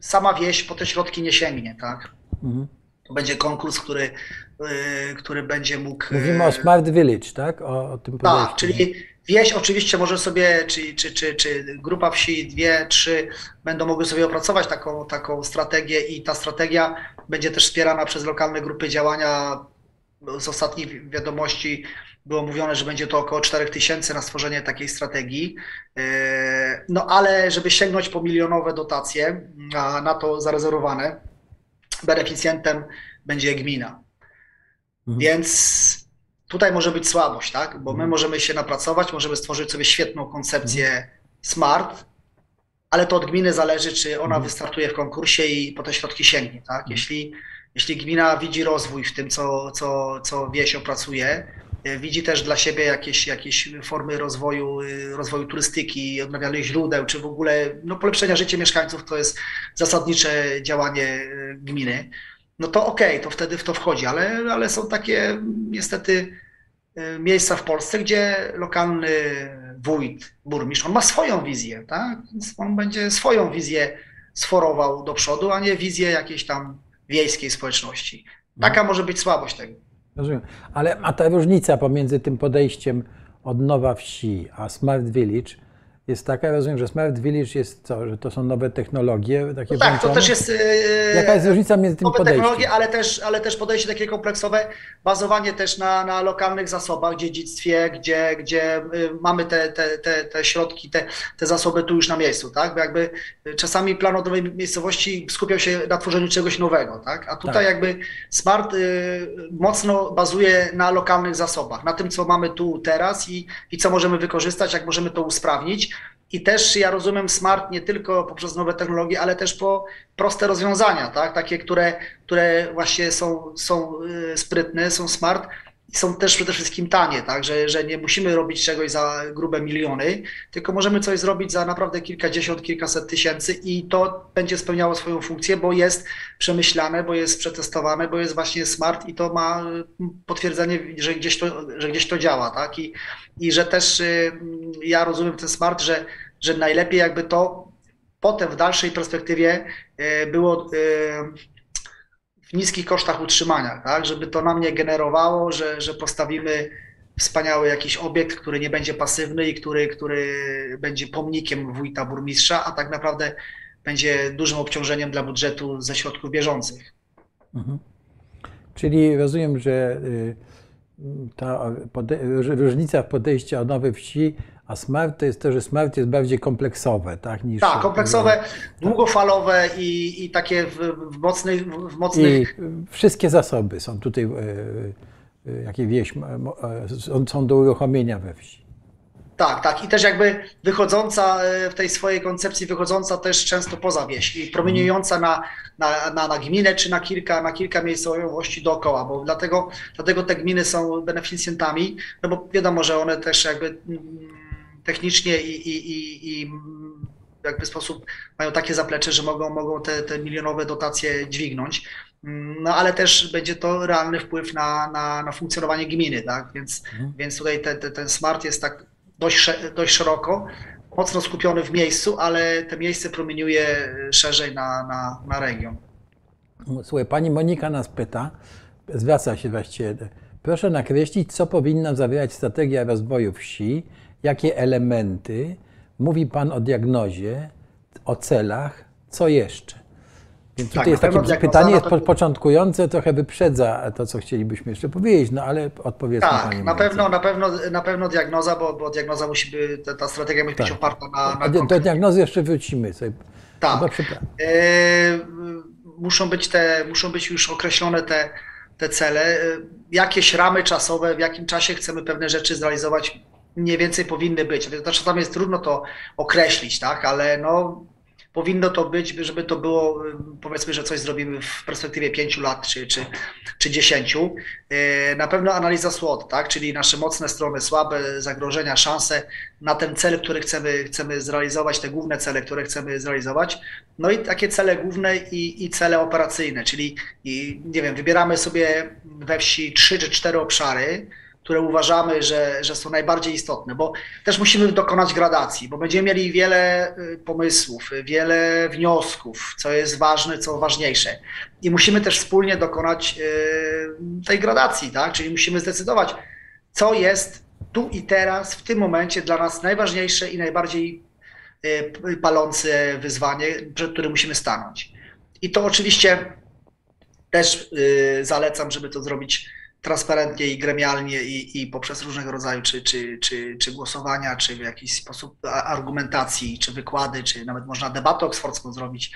sama wieś po te środki nie sięgnie, tak? Mhm. To będzie konkurs, który, yy, który będzie mógł... Mówimy o Smart Village, tak? O, o tym podejściu. Tak, czyli wieś oczywiście może sobie, czy, czy, czy, czy grupa wsi, dwie, trzy, będą mogły sobie opracować taką, taką strategię i ta strategia będzie też wspierana przez lokalne grupy działania z ostatnich wiadomości było mówione, że będzie to około 4 tysięcy na stworzenie takiej strategii. E, no ale żeby sięgnąć po milionowe dotacje, na to zarezerwowane, beneficjentem będzie gmina. Mhm. Więc tutaj może być słabość, tak? Bo my mhm. możemy się napracować, możemy stworzyć sobie świetną koncepcję mhm. smart, ale to od gminy zależy, czy ona mhm. wystartuje w konkursie i po te środki sięgnie, tak? Mhm. Jeśli jeśli gmina widzi rozwój w tym, co, co, co wieś opracuje, widzi też dla siebie jakieś, jakieś formy rozwoju, y, rozwoju turystyki, odnawialnych źródeł, czy w ogóle no, polepszenia życia mieszkańców, to jest zasadnicze działanie e, gminy. no to okej, to wtedy w to wchodzi, ale, ale są takie niestety miejsca w Polsce, gdzie lokalny wójt, burmistrz, on ma swoją wizję, tak? Więc on będzie swoją wizję sforował do przodu, a nie wizję jakiejś tam wiejskiej społeczności. Taka może być słabość tego. Rozumiem. Ale a ta różnica pomiędzy tym podejściem od nowa wsi a Smart Village jest taka, rozumiem, że Smart Village jest co, że to są nowe technologie, takie No tak, to włączone? też jest. e, Jaka jest różnica między tym nowe podejściem? technologie, ale też, ale też podejście takie kompleksowe, bazowanie też na, na lokalnych zasobach, dziedzictwie, gdzie, gdzie y, mamy te, te, te, te środki, te, te zasoby tu już na miejscu, tak? Bo jakby y, czasami plan odnowy miejscowości skupiał się na tworzeniu czegoś nowego, tak? A tutaj Tak. jakby Smart y, mocno bazuje na lokalnych zasobach, na tym, co mamy tu teraz i, i co możemy wykorzystać, jak możemy to usprawnić. I też ja rozumiem smart nie tylko poprzez nowe technologie, ale też po proste rozwiązania, tak? takie, które, które właśnie są, są y, sprytne, są smart i są też przede wszystkim tanie, tak? że, że nie musimy robić czegoś za grube miliony, tylko możemy coś zrobić za naprawdę kilkadziesiąt, kilkaset tysięcy i to będzie spełniało swoją funkcję, bo jest przemyślane, bo jest przetestowane, bo jest właśnie smart i to ma y, potwierdzenie, że gdzieś to, że gdzieś to działa. Tak? I, I że też y, ja rozumiem ten smart, że że najlepiej jakby to potem w dalszej perspektywie e, było e, w niskich kosztach utrzymania, tak? żeby to nam nie generowało, że, że postawimy wspaniały jakiś obiekt, który nie będzie pasywny i który, który będzie pomnikiem wójta, burmistrza, a tak naprawdę będzie dużym obciążeniem dla budżetu ze środków bieżących. Mhm. Czyli rozumiem, że y, ta różnica w podejściu od nowej wsi a smart to jest to, że smart jest bardziej kompleksowe, tak? Niż, Tak, kompleksowe, długofalowe i, i takie w, w mocnych, w mocnych. I wszystkie zasoby są tutaj, e, e, jakie wieś, są, są do uruchomienia we wsi. Tak, tak. I też jakby wychodząca w tej swojej koncepcji, wychodząca też często poza wieś i promieniująca na, na, na, na gminę czy na kilka, na kilka miejscowości dookoła, bo dlatego, dlatego te gminy są beneficjentami, no bo wiadomo, że one też jakby technicznie i, i, i, i jakby sposób mają takie zaplecze, że mogą, mogą te, te milionowe dotacje dźwignąć. No ale też będzie to realny wpływ na, na, na funkcjonowanie gminy, tak? Więc, mhm. więc tutaj te, te, ten smart jest tak dość, dość szeroko, mocno skupiony w miejscu, ale te miejsce promieniuje szerzej na, na, na region. Słuchaj, pani Monika nas pyta, zwraca się właściwie, proszę nakreślić, co powinna zawierać strategia rozwoju wsi, jakie elementy, mówi Pan o diagnozie, o celach, co jeszcze? Więc tutaj tak, jest takie pytanie, jest to... początkujące, trochę wyprzedza to, co chcielibyśmy jeszcze powiedzieć, no ale odpowiedzmy Tak, Pani na pewno, na, pewno, na pewno diagnoza, bo, bo diagnoza musi być, ta, ta strategia musi tak. być oparta na... na do, do diagnozy jeszcze wrócimy. Sobie. Tak. E, muszą, być te, muszą być już określone te, te cele, jakieś ramy czasowe, w jakim czasie chcemy pewne rzeczy zrealizować, mniej więcej powinny być. To czasami jest trudno to określić, tak, ale no, powinno to być, żeby to było, powiedzmy, że coś zrobimy w perspektywie pięciu lat czy, czy, czy 10. Na pewno analiza SWOT, tak, czyli nasze mocne strony, słabe zagrożenia, szanse na ten cel, który chcemy, chcemy zrealizować, te główne cele, które chcemy zrealizować. No i takie cele główne i, i cele operacyjne, czyli i, nie wiem, wybieramy sobie we wsi trzy czy cztery obszary, które uważamy, że, że są najbardziej istotne, bo też musimy dokonać gradacji, bo będziemy mieli wiele pomysłów, wiele wniosków, co jest ważne, co ważniejsze. I musimy też wspólnie dokonać tej gradacji, tak? Czyli musimy zdecydować, co jest tu i teraz, w tym momencie dla nas najważniejsze i najbardziej palące wyzwanie, przed którym musimy stanąć. I to oczywiście też zalecam, żeby to zrobić transparentnie i gremialnie i, i poprzez różnego rodzaju czy, czy, czy, czy głosowania, czy w jakiś sposób argumentacji, czy wykłady, czy nawet można debatę oksfordzką zrobić,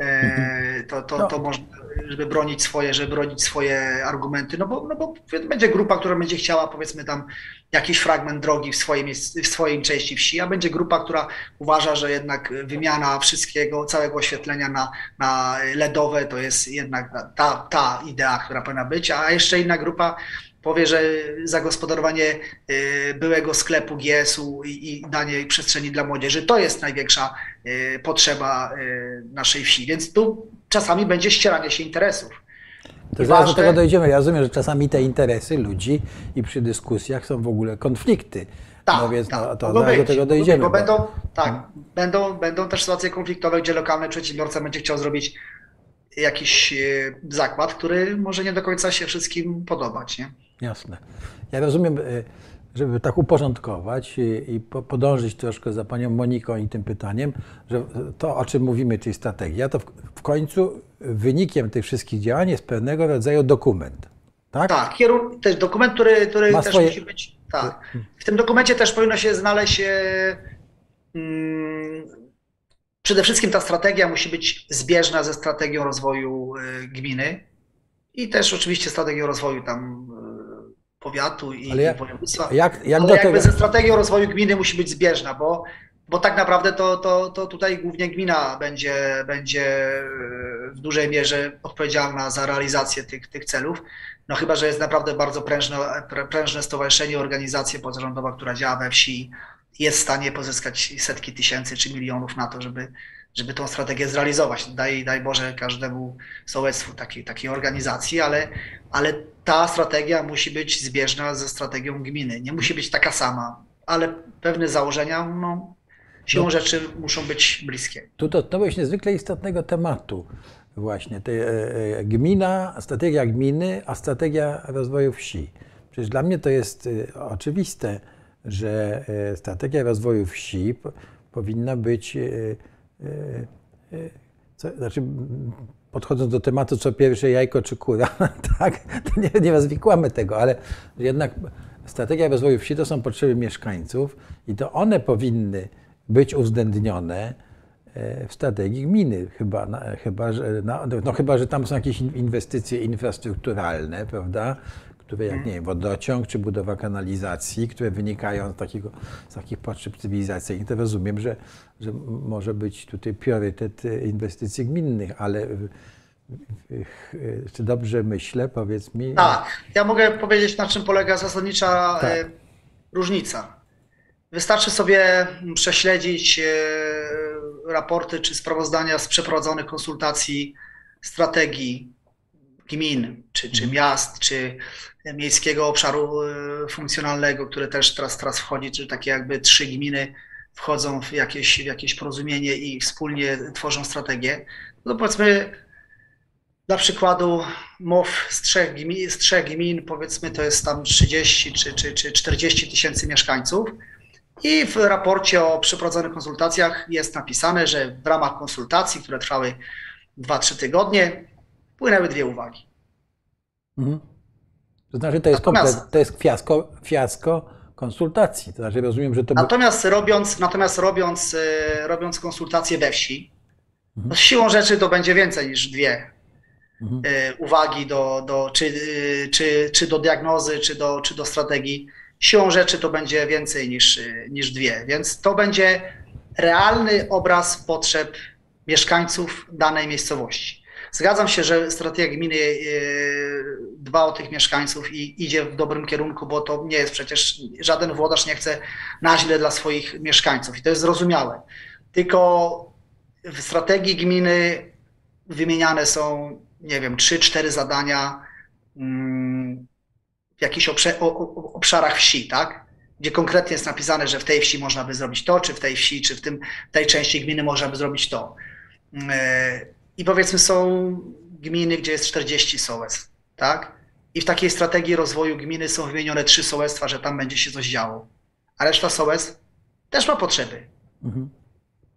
e, to, to, to można, żeby bronić swoje, żeby bronić swoje argumenty, no bo, no bo będzie grupa, która będzie chciała powiedzmy tam jakiś fragment drogi w swojej, w swojej części wsi, a będzie grupa, która uważa, że jednak wymiana wszystkiego, całego oświetlenia na, na LEDowe to jest jednak ta, ta idea, która powinna być, a jeszcze inna grupa powie, że zagospodarowanie byłego sklepu GS-u i, danie przestrzeni dla młodzieży to jest największa potrzeba naszej wsi, więc tu czasami będzie ścieranie się interesów. To zaraz do tego dojdziemy. Ja rozumiem, że czasami te interesy ludzi i przy dyskusjach są w ogóle konflikty. Tak, no więc tak, no, to zaraz do być, tego mogą być, dojdziemy. Bo bo- będą, tak, będą, będą też sytuacje konfliktowe, gdzie lokalny przedsiębiorca będzie chciał zrobić jakiś e, zakład, który może nie do końca się wszystkim podobać, nie? Jasne. Ja rozumiem, y, żeby tak uporządkować i, i po- podążyć troszkę za panią Moniką i tym pytaniem, że to, o czym mówimy, czyli strategia, to w, końcu wynikiem tych wszystkich działań jest pewnego rodzaju dokument. Tak? Tak, kierun- też dokument, który, który Ma też swoje- musi być. Tak. W tym dokumencie też powinno się znaleźć. e, mm, przede wszystkim ta strategia musi być zbieżna ze strategią rozwoju e, gminy i też oczywiście strategią rozwoju tam e, powiatu i, Ale ja- i województwa. Jak, jak Ale do jakby tego. ze strategią rozwoju gminy musi być zbieżna, bo, bo tak naprawdę to, to, to tutaj głównie gmina będzie, będzie e, w dużej mierze odpowiedzialna za realizację tych, tych celów. No chyba, że jest naprawdę bardzo prężne, prę- prężne stowarzyszenie, organizacja pozarządowa, która działa we wsi, jest w stanie pozyskać setki tysięcy czy milionów na to, żeby, żeby tą strategię zrealizować. Daj, daj Boże każdemu sołectwu takiej, takiej organizacji, ale, ale ta strategia musi być zbieżna ze strategią gminy. Nie musi być taka sama, ale pewne założenia no, siłą No. rzeczy muszą być bliskie. Tu dotknąłeś niezwykle istotnego tematu. Właśnie, tej, e, e, gmina, strategia gminy, a strategia rozwoju wsi. Przecież dla mnie to jest e, oczywiste, że e, strategia rozwoju wsi po, powinna być, e, e, co, znaczy podchodząc do tematu, co pierwsze jajko czy kura, tak, to nie, nie rozwikłamy tego, ale jednak strategia rozwoju wsi to są potrzeby mieszkańców i to one powinny być uwzględnione w strategii gminy, chyba, na, chyba, że, na, no, chyba, że tam są jakieś in- inwestycje infrastrukturalne, prawda, które jak nie wiem, wodociąg czy budowa kanalizacji, które wynikają z, takiego, z takich potrzeb cywilizacyjnych, to rozumiem, że, że może być tutaj priorytet e, inwestycji gminnych, ale czy dobrze myślę, powiedz mi? Tak, ja mogę powiedzieć, na czym polega zasadnicza Tak. e, różnica. Wystarczy sobie prześledzić e, raporty czy sprawozdania z przeprowadzonych konsultacji strategii gmin, czy, czy Mhm. miast, czy miejskiego obszaru e, funkcjonalnego, które też teraz, teraz wchodzi, czy takie jakby trzy gminy wchodzą w jakieś, w jakieś porozumienie i wspólnie tworzą strategię. No powiedzmy, dla przykładu MOW z trzech gmin, z trzech gmin powiedzmy to jest tam 30 czy, czy, czy 40 tysięcy mieszkańców i w raporcie o przeprowadzonych konsultacjach jest napisane, że w ramach konsultacji, które trwały 2-3 tygodnie, płynęły dwie uwagi. Mhm. To znaczy, to jest, Natomiast- komplet, to jest fiasko, fiasko konsultacji. To znaczy, rozumiem, że to. by- Natomiast robiąc, natomiast robiąc, e, robiąc konsultacje we wsi, Mhm. siłą rzeczy to będzie więcej niż dwie Mhm. e, uwagi do, do, czy, e, czy, czy do diagnozy, czy do, czy do strategii. Siłą rzeczy to będzie więcej niż, niż dwie, więc to będzie realny obraz potrzeb mieszkańców danej miejscowości. Zgadzam się, że strategia gminy e, dba o tych mieszkańców i idzie w dobrym kierunku, bo to nie jest przecież żaden włodarz nie chce na źle dla swoich mieszkańców i to jest zrozumiałe. Tylko w strategii gminy wymieniane są, nie wiem, trzy, cztery zadania mm, w jakichś obszarach wsi, tak? Gdzie konkretnie jest napisane, że w tej wsi można by zrobić to, czy w tej wsi, czy w tym, tej części gminy można by zrobić to. I powiedzmy są gminy, gdzie jest 40 sołectw, tak? I w takiej strategii rozwoju gminy są wymienione trzy sołectwa, że tam będzie się coś działo. A reszta sołectw też ma potrzeby. Mhm.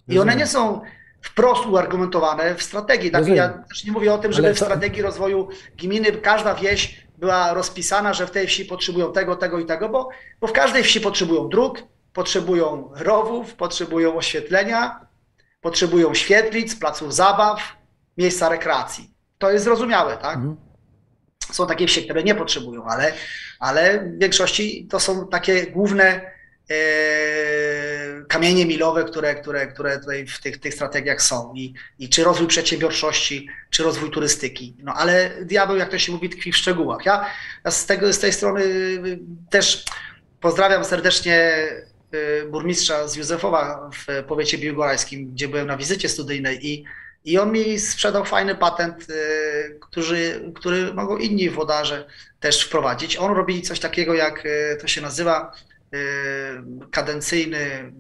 I one nie są wprost uargumentowane w strategii. Tak, ja też nie mówię o tym, żeby Ale w to- strategii rozwoju gminy każda wieś była rozpisana, że w tej wsi potrzebują tego, tego i tego, bo, bo w każdej wsi potrzebują dróg, potrzebują rowów, potrzebują oświetlenia, potrzebują świetlic, placów zabaw, miejsca rekreacji. To jest zrozumiałe, tak? Mhm. Są takie wsie, które nie potrzebują, ale, ale w większości to są takie główne e, kamienie milowe, które, które, które tutaj w tych, tych strategiach są. I, I czy rozwój przedsiębiorczości, czy rozwój turystyki. No ale diabeł, jak to się mówi, tkwi w szczegółach. Ja, ja z, tego, z tej strony y, też pozdrawiam serdecznie y, burmistrza z Józefowa w powiecie biłgorajskim, gdzie byłem na wizycie studyjnej i I on mi sprzedał fajny patent, y, który, który mogą inni włodarze też wprowadzić. On robi coś takiego, jak y, to się nazywa y, kadencyjny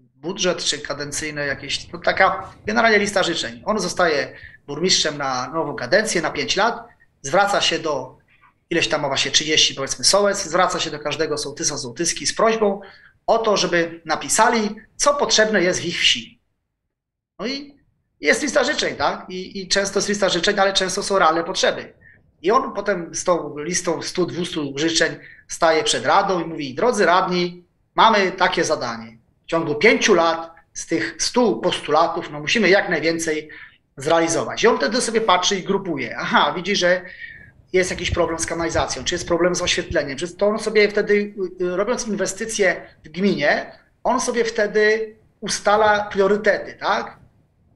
budżet, czy kadencyjne jakieś, no taka generalnie lista życzeń. On zostaje burmistrzem na nową kadencję, na 5 lat, zwraca się do ileś tam ma właśnie 30 powiedzmy sołec, zwraca się do każdego sołtysa, sołtyski z prośbą o to, żeby napisali, co potrzebne jest w ich wsi. No i jest lista życzeń, tak? I, I, często jest lista życzeń, ale często są realne potrzeby. I on potem z tą listą 100-200 życzeń staje przed radą i mówi: Drodzy radni, mamy takie zadanie. W ciągu pięciu lat z tych 100 postulatów no musimy jak najwięcej zrealizować. I on wtedy sobie patrzy i grupuje. Aha, widzi, że jest jakiś problem z kanalizacją, czy jest problem z oświetleniem, czy to on sobie wtedy, robiąc inwestycje w gminie, on sobie wtedy ustala priorytety, tak?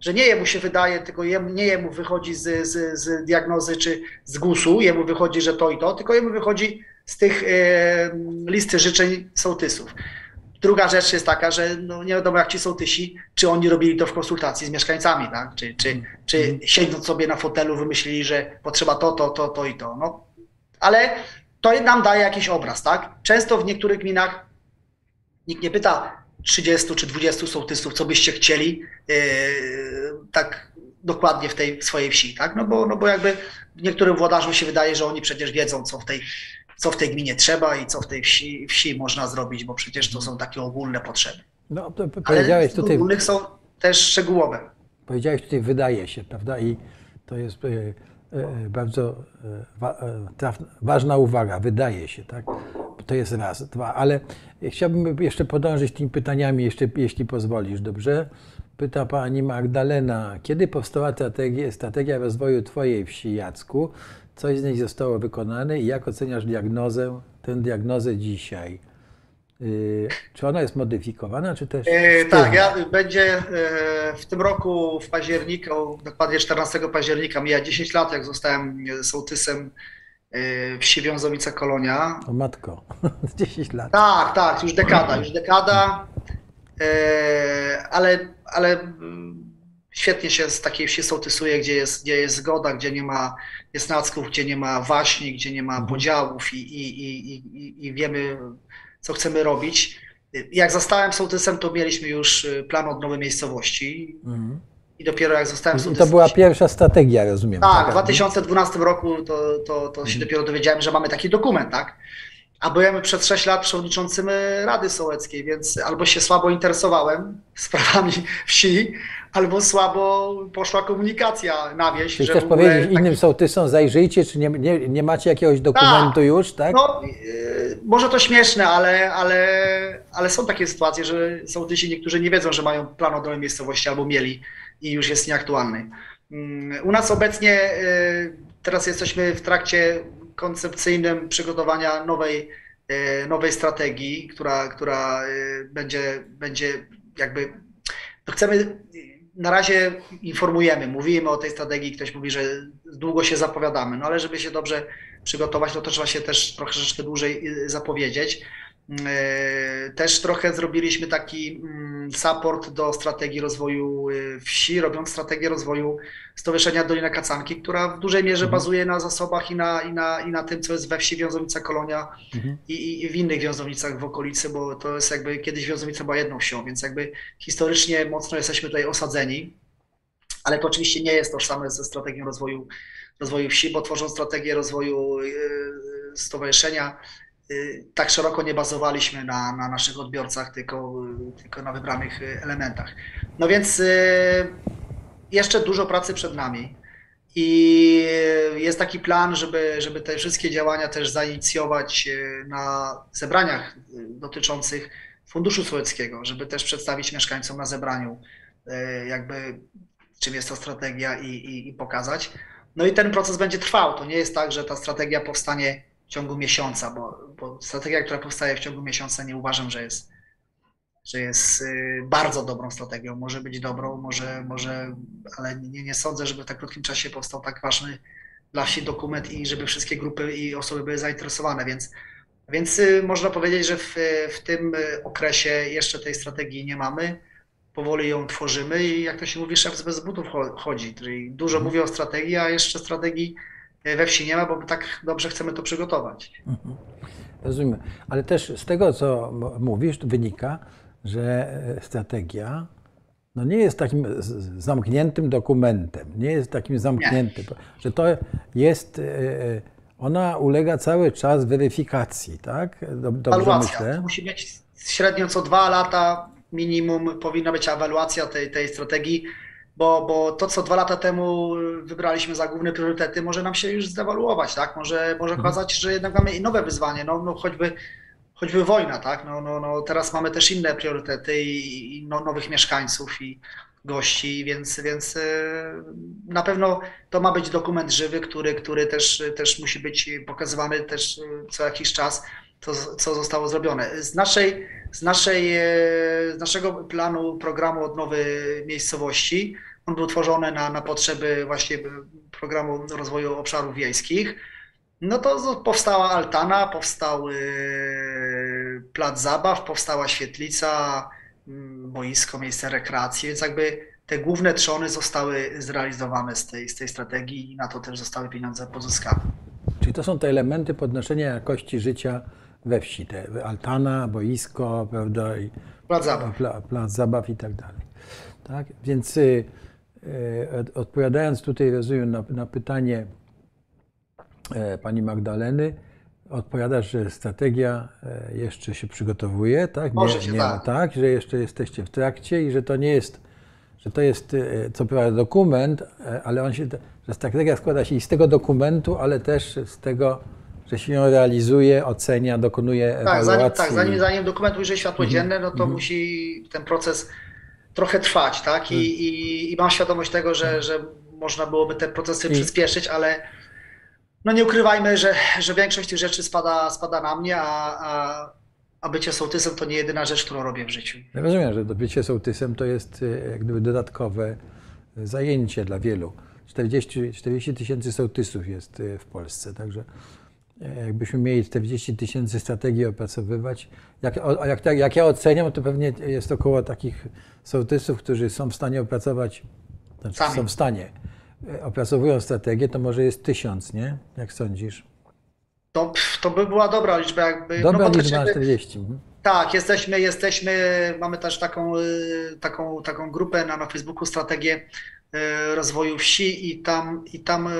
Że nie jemu się wydaje, tylko jemu, nie jemu wychodzi z, z, z diagnozy czy z GUS-u, jemu wychodzi, że to i to, tylko jemu wychodzi z tych e, listy życzeń sołtysów. Druga rzecz jest taka, że no nie wiadomo jak ci sołtysi, czy oni robili to w konsultacji z mieszkańcami, tak? czy, czy, czy Mhm. siedząc sobie na fotelu wymyślili, że potrzeba to, to, to, to i to. No, ale to nam daje jakiś obraz, tak? Często w niektórych gminach nikt nie pyta 30 czy 20 sołtysów, co byście chcieli yy, tak dokładnie w tej swojej wsi, tak? No bo, no bo jakby niektórym włodarzom się wydaje, że oni przecież wiedzą, co w tej, co w tej gminie trzeba i co w tej wsi, wsi można zrobić, bo przecież to są takie ogólne potrzeby. No, to Ale powiedziałeś w tutaj, ogólnych są też szczegółowe. powiedziałeś tutaj wydaje się, prawda? I to jest e, e, bardzo e, wa, e, trafna, ważna uwaga, wydaje się, tak? To jest raz. Dwa, ale chciałbym jeszcze podążyć tymi pytaniami, jeszcze, jeśli pozwolisz, dobrze? Pyta pani Magdalena, kiedy powstała strategia, strategia rozwoju Twojej wsi, Jacku? Coś z niej zostało wykonane i jak oceniasz diagnozę, tę diagnozę dzisiaj? Yy, czy ona jest modyfikowana, czy też E, sztywna? tak, ja, będzie e, w tym roku w październiku, dokładnie 14 października, mija 10 lat, jak zostałem sołtysem e, wsi Wiązowica Kolonia. O matko, 10 lat. Tak, tak, już dekada, już dekada, e, ale, ale mm, świetnie się z takiej wsi sołtysuje, gdzie jest, gdzie jest zgoda, gdzie nie ma niesnacków, gdzie nie ma waśni, gdzie nie ma podziałów i, i, i, i, i wiemy, co chcemy robić. Jak zostałem sołtysem, to mieliśmy już y, plan odnowy miejscowości Mhm. i dopiero jak zostałem I sołtysem... to była pierwsza strategia, rozumiem. Tak, w taka? 2012 roku to, to, to się dopiero dowiedziałem, że mamy taki dokument, tak? A byłem przez 6 lat przewodniczącym e, Rady Sołeckiej, więc albo się słabo interesowałem sprawami wsi, albo słabo poszła komunikacja na wieś. Czyli chcesz powiedzieć taki- innym sołtysom, zajrzyjcie, czy nie, nie, nie macie jakiegoś dokumentu już, tak? No, e, może to śmieszne, ale, ale, ale są takie sytuacje, że sołtysi niektórzy nie wiedzą, że mają plan odnowy miejscowości albo mieli i już jest nieaktualny. Mm, U nas obecnie e, teraz jesteśmy w trakcie koncepcyjnym przygotowania nowej, e, nowej strategii, która, która e, będzie, będzie jakby to chcemy, na razie informujemy, mówimy o tej strategii, ktoś mówi, że długo się zapowiadamy, no ale żeby się dobrze przygotować, no to trzeba się też troszeczkę dłużej y, zapowiedzieć. Yy, Też trochę zrobiliśmy taki mm, support do strategii rozwoju y, wsi, robiąc strategię rozwoju Stowarzyszenia Dolina Kacanki, która w dużej mierze Mhm. bazuje na zasobach i na, i, na, i na tym, co jest we wsi Wiązowica Kolonia Mhm. i, i- w innych wiązownicach w okolicy, bo to jest jakby kiedyś wiązowica była jedną wsią, więc jakby historycznie mocno jesteśmy tutaj osadzeni, ale to oczywiście nie jest tożsame ze strategią rozwoju, rozwoju wsi, bo tworząc strategię rozwoju yy, stowarzyszenia, tak szeroko nie bazowaliśmy na, na naszych odbiorcach, tylko, tylko na wybranych yy, elementach. No więc yy, jeszcze dużo pracy przed nami. I jest taki plan, żeby, żeby te wszystkie działania też zainicjować e, na zebraniach e, dotyczących Funduszu Sołeckiego, żeby też przedstawić mieszkańcom na zebraniu, e, jakby czym jest ta strategia i, i, i pokazać. No i ten proces będzie trwał. To nie jest tak, że ta strategia powstanie w ciągu miesiąca, bo, bo strategia, która powstaje w ciągu miesiąca, nie uważam, że jest, że jest y, bardzo dobrą strategią. Może być dobrą, może, może ale nie, nie sądzę, żeby w tak krótkim czasie powstał tak ważny dla wsi dokument i żeby wszystkie grupy i osoby były zainteresowane, więc, więc y, można powiedzieć, że w, w tym okresie jeszcze tej strategii nie mamy. powoli ją tworzymy i jak to się mówi, szef bez butów chodzi. Czyli dużo mówi o strategii, a jeszcze strategii we wsi nie ma, bo tak dobrze chcemy to przygotować. Mhm. Rozumiem. Ale też z tego, co mówisz, wynika, że e, strategia no nie jest takim zamkniętym dokumentem, nie jest takim zamkniętym, nie. że to jest, e, e, ona ulega cały czas weryfikacji, tak? Dobrze Ewaluacja. myślę? Musi mieć średnio co dwa lata minimum powinna być ewaluacja tej, tej strategii, bo, bo to, co dwa lata temu wybraliśmy za główne priorytety, może nam się już zdewaluować, tak? Może, może mhm. okazać, że jednak mamy i nowe wyzwanie, no, no choćby choćby wojna, tak? No, no, no teraz mamy też inne priorytety i, i no, nowych mieszkańców i gości, więc, więc e, na pewno to ma być dokument żywy, który, który też, też musi być pokazywany też co jakiś czas, to, co zostało zrobione. Z, naszej, z, naszej, e, z naszego planu programu odnowy miejscowości, on był tworzony na, na potrzeby właśnie programu rozwoju obszarów wiejskich, no to powstała altana, powstał plac zabaw, powstała świetlica, mm, boisko, miejsce rekreacji, więc jakby te główne trzony zostały zrealizowane z tej, z tej strategii i na to też zostały pieniądze pozyskane. Czyli to są te elementy podnoszenia jakości życia we wsi, te altana, boisko, prawda, i plac zabaw, pla, plac zabaw i tak dalej. Tak? Więc y, y, odpowiadając tutaj, rozumiem, na, na pytanie y, pani Magdaleny, odpowiadasz, że strategia e, jeszcze się przygotowuje, tak? Nie, Może się nie, tak. tak, że jeszcze jesteście w trakcie i że to nie jest, że to jest e, co prawda dokument, e, ale on się, że strategia składa się i z tego dokumentu, ale też z tego, że się ją realizuje, ocenia, dokonuje tak, ewaluacji. Zanim, tak, zanim, zanim dokument ujrzy światło mhm. dzienne, no to -hmm. musi ten proces trochę trwać, tak? I, mm. i, i mam świadomość tego, że, mhm. że można byłoby te procesy I... przyspieszyć, ale no nie ukrywajmy, że, że większość tych rzeczy spada, spada na mnie, a, a, a bycie sołtysem to nie jedyna rzecz, którą robię w życiu. Ja rozumiem, że bycie sołtysem to jest e, jak gdyby dodatkowe e, zajęcie dla wielu. 40, 40 tysięcy sołtysów jest e, w Polsce, także jakbyśmy mieli 40 tysięcy strategii opracowywać, jak, jak, jak, ja oceniam, to pewnie jest około takich sołtysów, którzy są w stanie opracować, znaczy Sami. są w stanie opracowują strategię, to może jest tysiąc, nie? Jak sądzisz? To, to by była dobra liczba. Jakby, dobra no, liczba 40. Tak, jesteśmy, jesteśmy, mamy też taką, y, taką, taką grupę na, na Facebooku, strategię rozwoju wsi i tam, i tam y,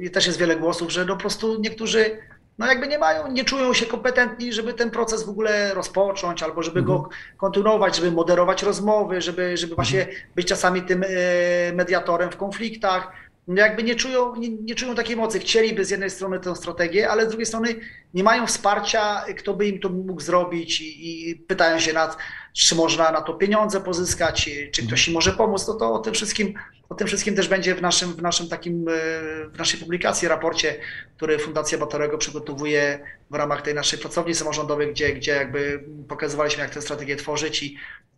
i też jest wiele głosów, że no po prostu niektórzy no jakby nie mają, nie czują się kompetentni, żeby ten proces w ogóle rozpocząć, albo żeby mhm. go kontynuować, żeby moderować rozmowy, żeby, żeby właśnie mhm. być czasami tym e, mediatorem w konfliktach. No jakby nie czują, nie, nie, czują takiej mocy. Chcieliby z jednej strony tę strategię, ale z drugiej strony nie mają wsparcia, kto by im to mógł zrobić i, i pytają się nad, czy można na to pieniądze pozyskać, czy ktoś im może pomóc. No to o tym wszystkim o tym wszystkim też będzie w naszym, w naszym takim, e, w naszej publikacji, raporcie, który Fundacja Batorego przygotowuje w ramach tej naszej pracowni samorządowej, gdzie, gdzie jakby pokazywaliśmy, jak tę strategię tworzyć i,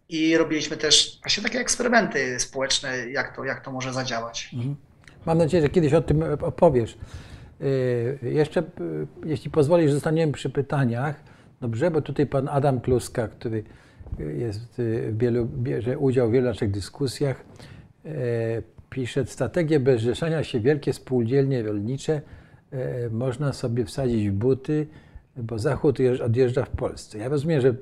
i robiliśmy też właśnie takie eksperymenty społeczne, jak to, jak to może zadziałać. Mhm. Mam nadzieję, że kiedyś o tym opowiesz. E, jeszcze, e, jeśli pozwolisz, zostaniemy przy pytaniach. Dobrze, bo tutaj pan Adam Kluska, który jest w wielu, bierze udział w wielu naszych dyskusjach, E, pisze, strategię bez zrzeszania się wielkie spółdzielnie rolnicze e, można sobie wsadzić w buty, bo Zachód odjeżdża w Polsce. Ja rozumiem, że e,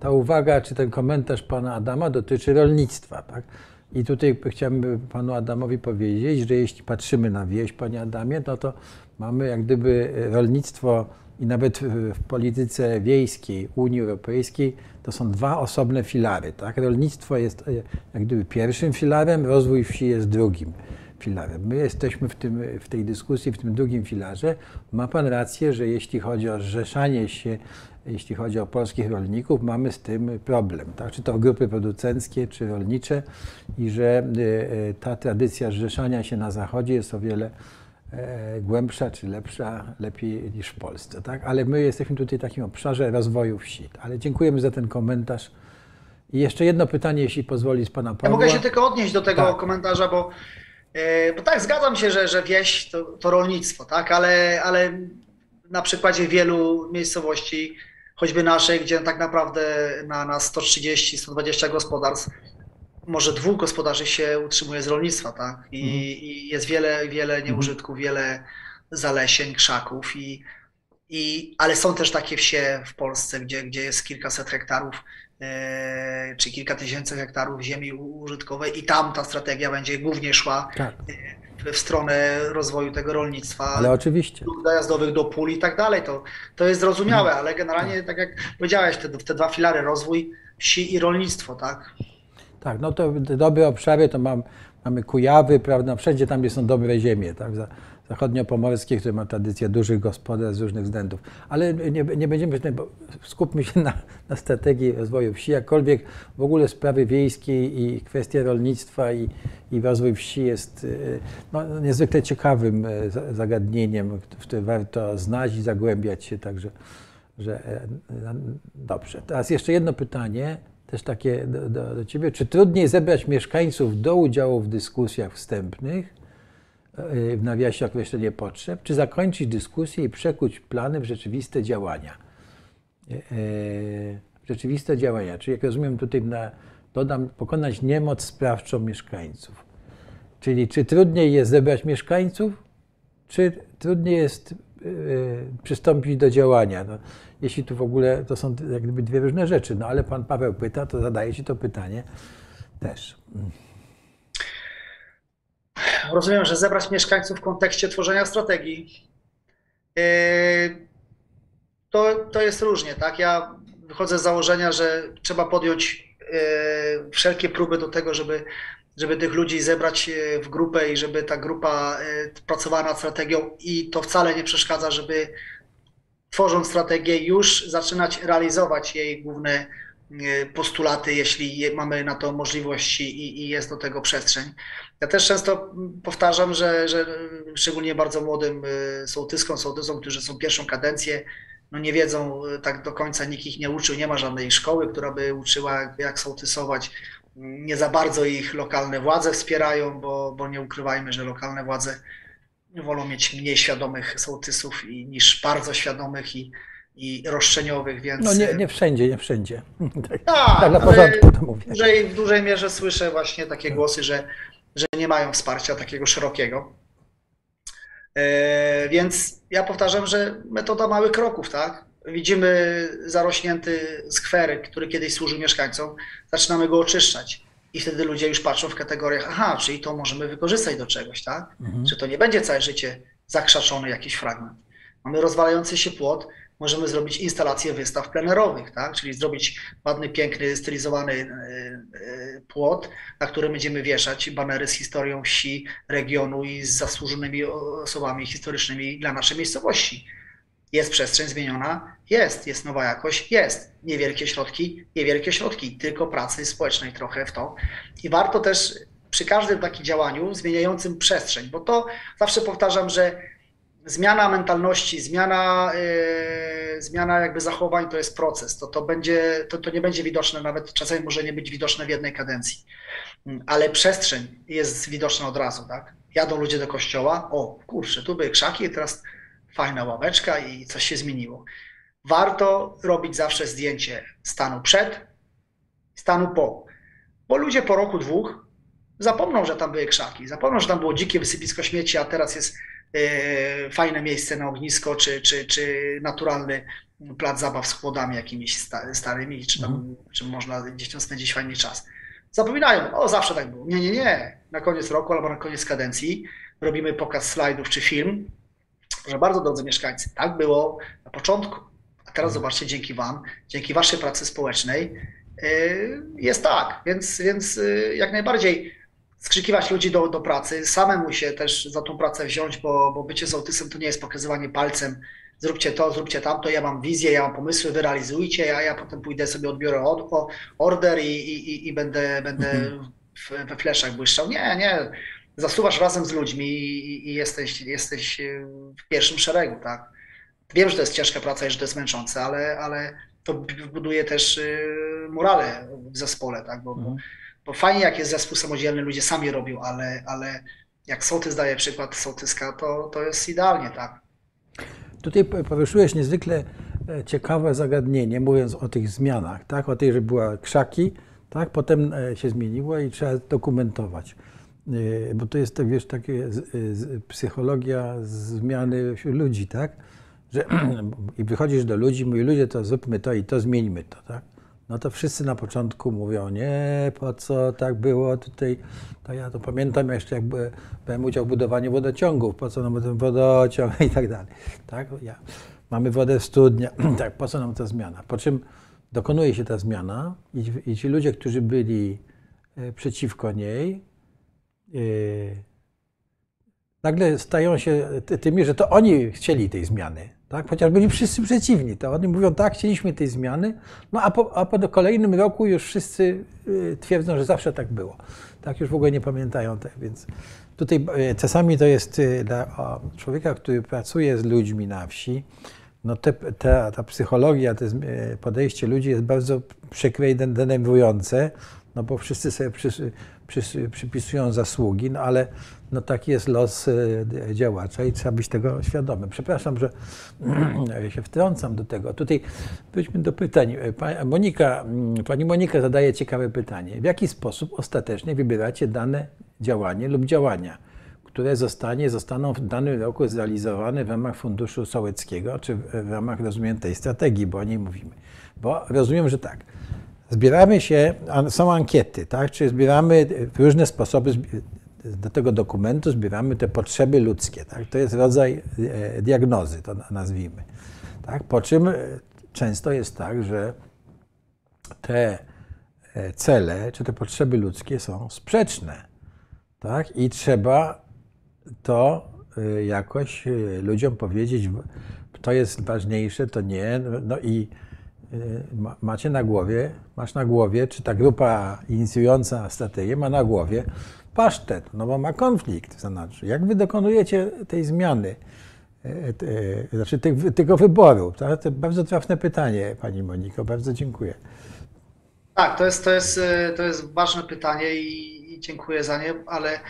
ta uwaga czy ten komentarz pana Adama dotyczy rolnictwa. Tak? I tutaj chciałbym panu Adamowi powiedzieć, że jeśli patrzymy na wieś, panie Adamie, no to mamy jak gdyby rolnictwo i nawet w polityce wiejskiej Unii Europejskiej to są dwa osobne filary. Tak? Rolnictwo jest e, jak gdyby pierwszym filarem, rozwój wsi jest drugim filarem. My jesteśmy w, tym, w tej dyskusji, w tym drugim filarze. Ma Pan rację, że jeśli chodzi o zrzeszanie się, jeśli chodzi o polskich rolników, mamy z tym problem. Tak? Czy to grupy producenckie, czy rolnicze i że e, e, ta tradycja zrzeszania się na Zachodzie jest o wiele głębsza czy lepsza, lepiej niż w Polsce. Tak? Ale my jesteśmy tutaj w takim obszarze rozwoju wsi. Ale dziękujemy za ten komentarz. I jeszcze jedno pytanie, jeśli pozwoli z Pana Pawła. Ja mogę się tylko odnieść do tego tak. komentarza, bo, e, bo tak, zgadzam się, że, że wieś to, to rolnictwo, tak? ale, ale na przykładzie wielu miejscowości, choćby naszej, gdzie tak naprawdę na, na 130-120 gospodarstw może dwóch gospodarzy się utrzymuje z rolnictwa, tak? I, Mhm. i jest wiele, wiele nieużytków, wiele zalesień, krzaków i, i ale są też takie wsie w Polsce, gdzie, gdzie jest kilkaset hektarów e, czy kilka tysięcy hektarów ziemi użytkowej i tam ta strategia będzie głównie szła Tak, w stronę rozwoju tego rolnictwa, ale oczywiście. dojazdowych do pól i tak dalej. To, to jest zrozumiałe, Mhm. ale generalnie, tak jak powiedziałeś, te, te dwa filary, rozwój wsi i rolnictwo, tak? Tak, no to te dobre obszary to mam, mamy Kujawy, prawda, wszędzie tam, gdzie są dobre ziemie, tak, za- zachodniopomorskie, które ma tradycję dużych gospodarstw z różnych względów. Ale nie, nie będziemy, skupmy się na, na strategii rozwoju wsi, jakkolwiek w ogóle sprawy wiejskie i kwestie rolnictwa i, i rozwój wsi jest y, no, niezwykle ciekawym za- zagadnieniem, w które warto znać i zagłębiać się, także że e, no, dobrze. Teraz jeszcze jedno pytanie, też takie do, do, do Ciebie. Czy trudniej zebrać mieszkańców do udziału w dyskusjach wstępnych, e, w nawiasie określenie potrzeb, czy zakończyć dyskusję i przekuć plany w rzeczywiste działania? E, e, W rzeczywiste działania, czyli jak rozumiem tutaj na, dodam, pokonać niemoc sprawczą mieszkańców. Czyli czy trudniej jest zebrać mieszkańców, czy trudniej jest przystąpić do działania. No, jeśli tu w ogóle to są jak gdyby dwie różne rzeczy, no ale pan Paweł pyta, to zadaje ci to pytanie też. Rozumiem, że zebrać mieszkańców w kontekście tworzenia strategii. Yy, To, to jest różnie, tak? Ja wychodzę z założenia, że trzeba podjąć yy, wszelkie próby do tego, żeby, żeby tych ludzi zebrać yy, w grupę i żeby ta grupa pracowała nad strategią i to wcale nie przeszkadza, żeby tworząc strategię już zaczynać realizować jej główne yy, postulaty, jeśli je- mamy na to możliwość i, i jest do tego przestrzeń. Ja też często powtarzam, że, że szczególnie bardzo młodym y, sołtyskom, sołtysom, którzy są pierwszą kadencję, no nie wiedzą tak do końca, nikt ich nie uczył, nie ma żadnej szkoły, która by uczyła jak sołtysować. Nie za bardzo ich lokalne władze wspierają, bo, bo nie ukrywajmy, że lokalne władze wolą mieć mniej świadomych sołtysów i, niż bardzo świadomych i, i roszczeniowych, więc... No nie, nie wszędzie, nie wszędzie. Tak, Tak, tak dla ale porządku to mówię. w dużej, w dużej mierze słyszę właśnie takie głosy, że, że nie mają wsparcia takiego szerokiego. E, Więc ja powtarzam, że metoda małych kroków, tak? Widzimy zarośnięty skwerek, który kiedyś służył mieszkańcom, zaczynamy go oczyszczać. I wtedy ludzie już patrzą w kategoriach, aha, czyli to możemy wykorzystać do czegoś, tak? Mhm. Że to nie będzie całe życie zakrzaczony jakiś fragment. Mamy rozwalający się płot, możemy zrobić instalację wystaw plenerowych, tak? Czyli zrobić ładny, piękny, stylizowany e, e, płot, na którym będziemy wieszać banery z historią wsi, regionu i z zasłużonymi osobami historycznymi dla naszej miejscowości. Jest przestrzeń zmieniona? Jest. Jest nowa jakość? Jest. Niewielkie środki? Niewielkie środki, tylko pracy społecznej trochę w to. I warto też przy każdym takim działaniu zmieniającym przestrzeń, bo to zawsze powtarzam, że zmiana mentalności, zmiana, yy, zmiana jakby zachowań to jest proces. To, to, będzie, to, to nie będzie widoczne, nawet czasami może nie być widoczne w jednej kadencji, ale przestrzeń jest widoczna od razu, tak? Jadą ludzie do kościoła, o kurczę, tu były krzaki, teraz fajna ławeczka i coś się zmieniło. Warto robić zawsze zdjęcie stanu przed, stanu po, bo ludzie po roku, dwóch zapomną, że tam były krzaki, zapomną, że tam było dzikie wysypisko śmieci, a teraz jest e, fajne miejsce na ognisko, czy, czy, czy naturalny plac zabaw z chłodami jakimiś sta, starymi, czy tam, czy można dzieciom spędzić fajny czas. Zapominają, o zawsze tak było. Nie, nie, nie. Na koniec roku albo na koniec kadencji robimy pokaz slajdów czy film. Proszę bardzo, drodzy mieszkańcy, tak było na początku. A teraz zobaczcie, dzięki Wam, dzięki Waszej pracy społecznej yy, jest tak. Więc, więc yy, jak najbardziej skrzykiwać ludzi do, do pracy, samemu się też za tą pracę wziąć, bo, bo bycie sołtysem to nie jest pokazywanie palcem, zróbcie to, zróbcie tamto, ja mam wizję, ja mam pomysły, wy realizujcie, a ja potem pójdę sobie odbiorę od, o, order i, i, i będę, będę w, we fleszach błyszczał. Nie, nie. Zasuwasz razem z ludźmi i, i jesteś, jesteś w pierwszym szeregu, tak. Wiem, że to jest ciężka praca i że to jest męczące, ale, ale to buduje też morale w zespole, tak, bo, bo, bo fajnie jak jest zespół samodzielny, ludzie sami robią, ale, ale jak sołtys daje przykład sołtyska, to, to jest idealnie, tak. Tutaj poruszyłeś niezwykle ciekawe zagadnienie, mówiąc o tych zmianach, tak? O tej, że była krzaki, Tak, potem e, się zmieniło i trzeba dokumentować. E, Bo to jest, tak, wiesz, takie z- psychologia zmiany wśród ludzi, tak? Że, I wychodzisz do ludzi, mówi, ludzie, to zróbmy to i to, zmieńmy to, tak? No to wszyscy na początku mówią, nie, po co tak było tutaj. To ja to pamiętam jeszcze, jak brałem udział w budowaniu wodociągów, po co nam ten wodociąg i tak dalej. Tak? Ja, mamy wodę w studniach, tak, po co nam ta zmiana? Po czym dokonuje się ta zmiana i, i ci ludzie, którzy byli e, przeciwko niej, nagle stają się ty- tymi, że to oni chcieli tej zmiany. Tak? Chociaż byli wszyscy przeciwni. To oni mówią, tak, chcieliśmy tej zmiany, no a po, a po kolejnym roku już wszyscy y, twierdzą, że zawsze tak było. Tak już w ogóle nie pamiętają tego, więc tutaj y, czasami to jest y, dla człowieka, który pracuje z ludźmi na wsi, no te, ta, ta psychologia, to podejście ludzi jest bardzo przykre i den- denerwujące, no bo wszyscy sobie przypisują zasługi, no ale no taki jest los y, działacza i trzeba być tego świadomym. Przepraszam, że się wtrącam do tego. Tutaj wróćmy do pytań. Pa- Monika, mm, pani Monika zadaje ciekawe pytanie. W jaki sposób ostatecznie wybieracie dane działanie lub działania, które zostanie, zostaną w danym roku zrealizowane w ramach Funduszu Sołeckiego, czy w ramach, rozumiem, tej strategii, bo o niej mówimy. Bo rozumiem, że tak, zbieramy się, są ankiety, tak? Czy zbieramy w różne sposoby zbi- do tego dokumentu zbieramy te potrzeby ludzkie, tak? To jest rodzaj e, diagnozy, to na- nazwijmy. Tak? Po czym e, często jest tak, że te e, cele czy te potrzeby ludzkie są sprzeczne. Tak? I trzeba to jakoś ludziom powiedzieć, to jest ważniejsze, to nie. No- No i macie na głowie, masz na głowie, czy ta grupa inicjująca strategię ma na głowie pasztet, no bo ma konflikt. To znaczy, jak wy dokonujecie tej zmiany, e, te- znaczy tego wyboru? To bardzo trafne pytanie, Pani Moniko, bardzo dziękuję. Tak, to jest, to jest, to jest ważne pytanie i, i dziękuję za nie, ale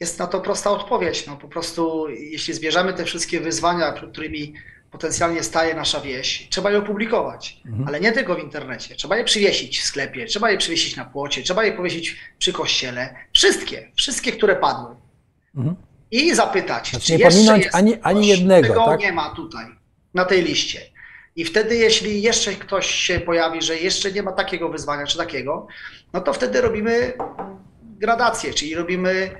jest na to prosta odpowiedź. No, po prostu, jeśli zbierzemy te wszystkie wyzwania, przed którymi potencjalnie staje nasza wieś, trzeba je opublikować, ale nie tylko w internecie. Trzeba je przywiesić w sklepie, trzeba je przywiesić na płocie, trzeba je powiesić przy kościele. Wszystkie, wszystkie, które padły. Mhm. I zapytać, Znaczy czy nie jeszcze pominąć jest ani- ani jednego, Tego tak? nie ma tutaj, na tej liście. I wtedy, jeśli jeszcze ktoś się pojawi, że jeszcze nie ma takiego wyzwania czy takiego, no to wtedy robimy gradację, czyli robimy,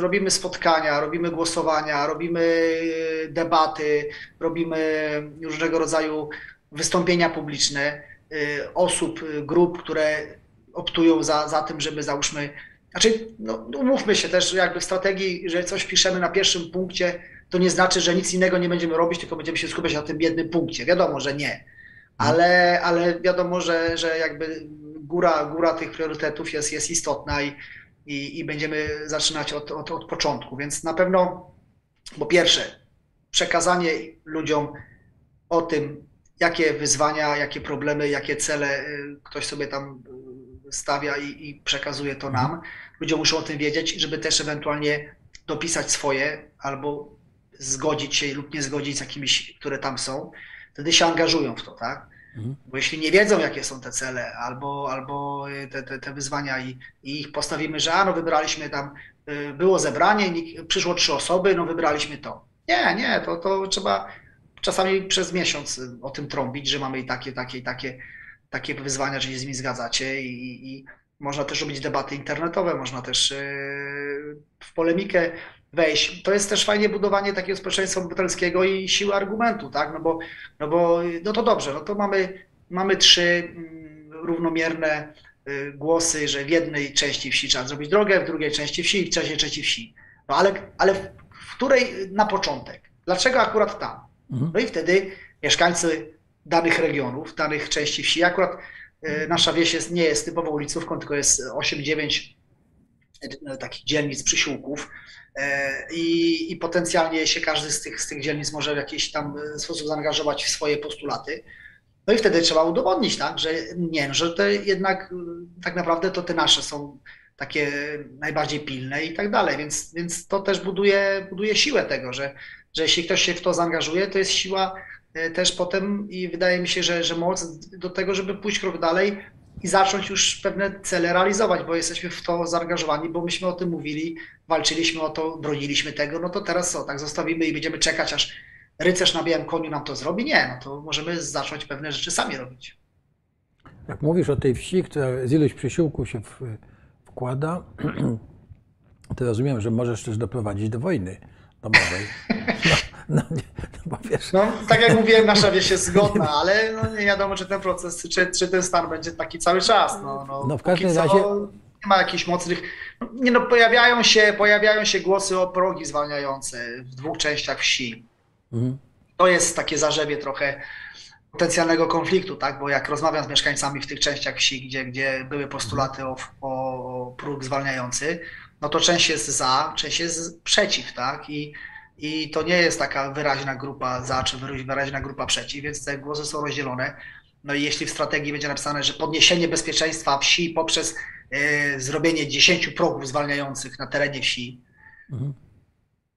robimy spotkania, robimy głosowania, robimy e, debaty, robimy różnego rodzaju wystąpienia publiczne e, osób, e, grup, które optują za, za tym, żeby załóżmy, znaczy, no, umówmy się też, jakby w strategii, że coś piszemy na pierwszym punkcie, to nie znaczy, że nic innego nie będziemy robić, tylko będziemy się skupiać na tym jednym punkcie. Wiadomo, że nie. Ale, ale wiadomo, że, że jakby góra, góra tych priorytetów jest, jest istotna i, i, i będziemy zaczynać od, od, od początku. Więc na pewno, po pierwsze, przekazanie ludziom o tym, jakie wyzwania, jakie problemy, jakie cele y, ktoś sobie tam y, stawia i, i przekazuje to nam. Ludzie muszą o tym wiedzieć, żeby też ewentualnie dopisać swoje albo zgodzić się lub nie zgodzić z jakimiś, które tam są. Wtedy się angażują w to, tak? Mhm. Bo jeśli nie wiedzą, jakie są te cele albo, albo y, te, te, te wyzwania i, i ich postawimy, że a, no wybraliśmy tam, y, było zebranie, przyszło trzy osoby, no wybraliśmy to. Nie, nie, to, to trzeba czasami przez miesiąc y, o tym trąbić, że mamy i takie, takie, takie, takie wyzwania, że się z nimi zgadzacie i, i można też robić debaty internetowe, można też w polemikę wejść. To jest też fajnie budowanie takiego społeczeństwa obywatelskiego i siły argumentu, tak? No bo, no bo no to dobrze, no to mamy, mamy trzy mm, równomierne y, głosy, że w jednej części wsi trzeba zrobić drogę, w drugiej części wsi i w trzeciej części wsi. No ale, ale w, której na początek? Dlaczego akurat tam? Mhm. No i wtedy mieszkańcy danych regionów, danych części wsi, akurat e, nasza wieś jest, nie jest typową ulicówką, tylko jest 8-9 e, takich dzielnic, przysiłków e, i, i potencjalnie się każdy z tych, z tych dzielnic może w jakiś tam e, sposób zaangażować w swoje postulaty. No i wtedy trzeba udowodnić, tak, że nie, no, że jednak tak naprawdę to te nasze są takie najbardziej pilne i tak dalej, więc, więc to też buduje, buduje siłę tego, że, że jeśli ktoś się w to zaangażuje, to jest siła e, też potem i wydaje mi się, że, że moc do tego, żeby pójść krok dalej i zacząć już pewne cele realizować, bo jesteśmy w to zaangażowani, bo myśmy o tym mówili, walczyliśmy o to, broniliśmy tego, no to teraz co, tak zostawimy i będziemy czekać, aż rycerz na białym koniu nam to zrobi? Nie, no to możemy zacząć pewne rzeczy sami robić. Jak mówisz o tej wsi, która z ilość przysiłków się w, wkłada, to rozumiem, że możesz też doprowadzić do wojny domowej. No, nie, no wiesz, No, tak jak mówiłem, nasza wieś jest zgodna, ale no, nie wiadomo, czy ten proces, czy, czy ten stan będzie taki cały czas. No, no, No, w każdym razie- Nie ma jakichś mocnych. Nie no, pojawiają się, pojawiają się głosy o progi zwalniające w dwóch częściach wsi. Mhm. To jest takie zarzewie trochę potencjalnego konfliktu, tak? Bo jak rozmawiam z mieszkańcami w tych częściach wsi, gdzie, gdzie były postulaty o, o próg zwalniający, no to część jest za, część jest przeciw, tak? I, i to nie jest taka wyraźna grupa za, czy wyra- wyraźna grupa przeciw, więc te głosy są rozdzielone. No i jeśli w strategii będzie napisane, że podniesienie bezpieczeństwa wsi poprzez e, zrobienie 10 progów zwalniających na terenie wsi, Mhm.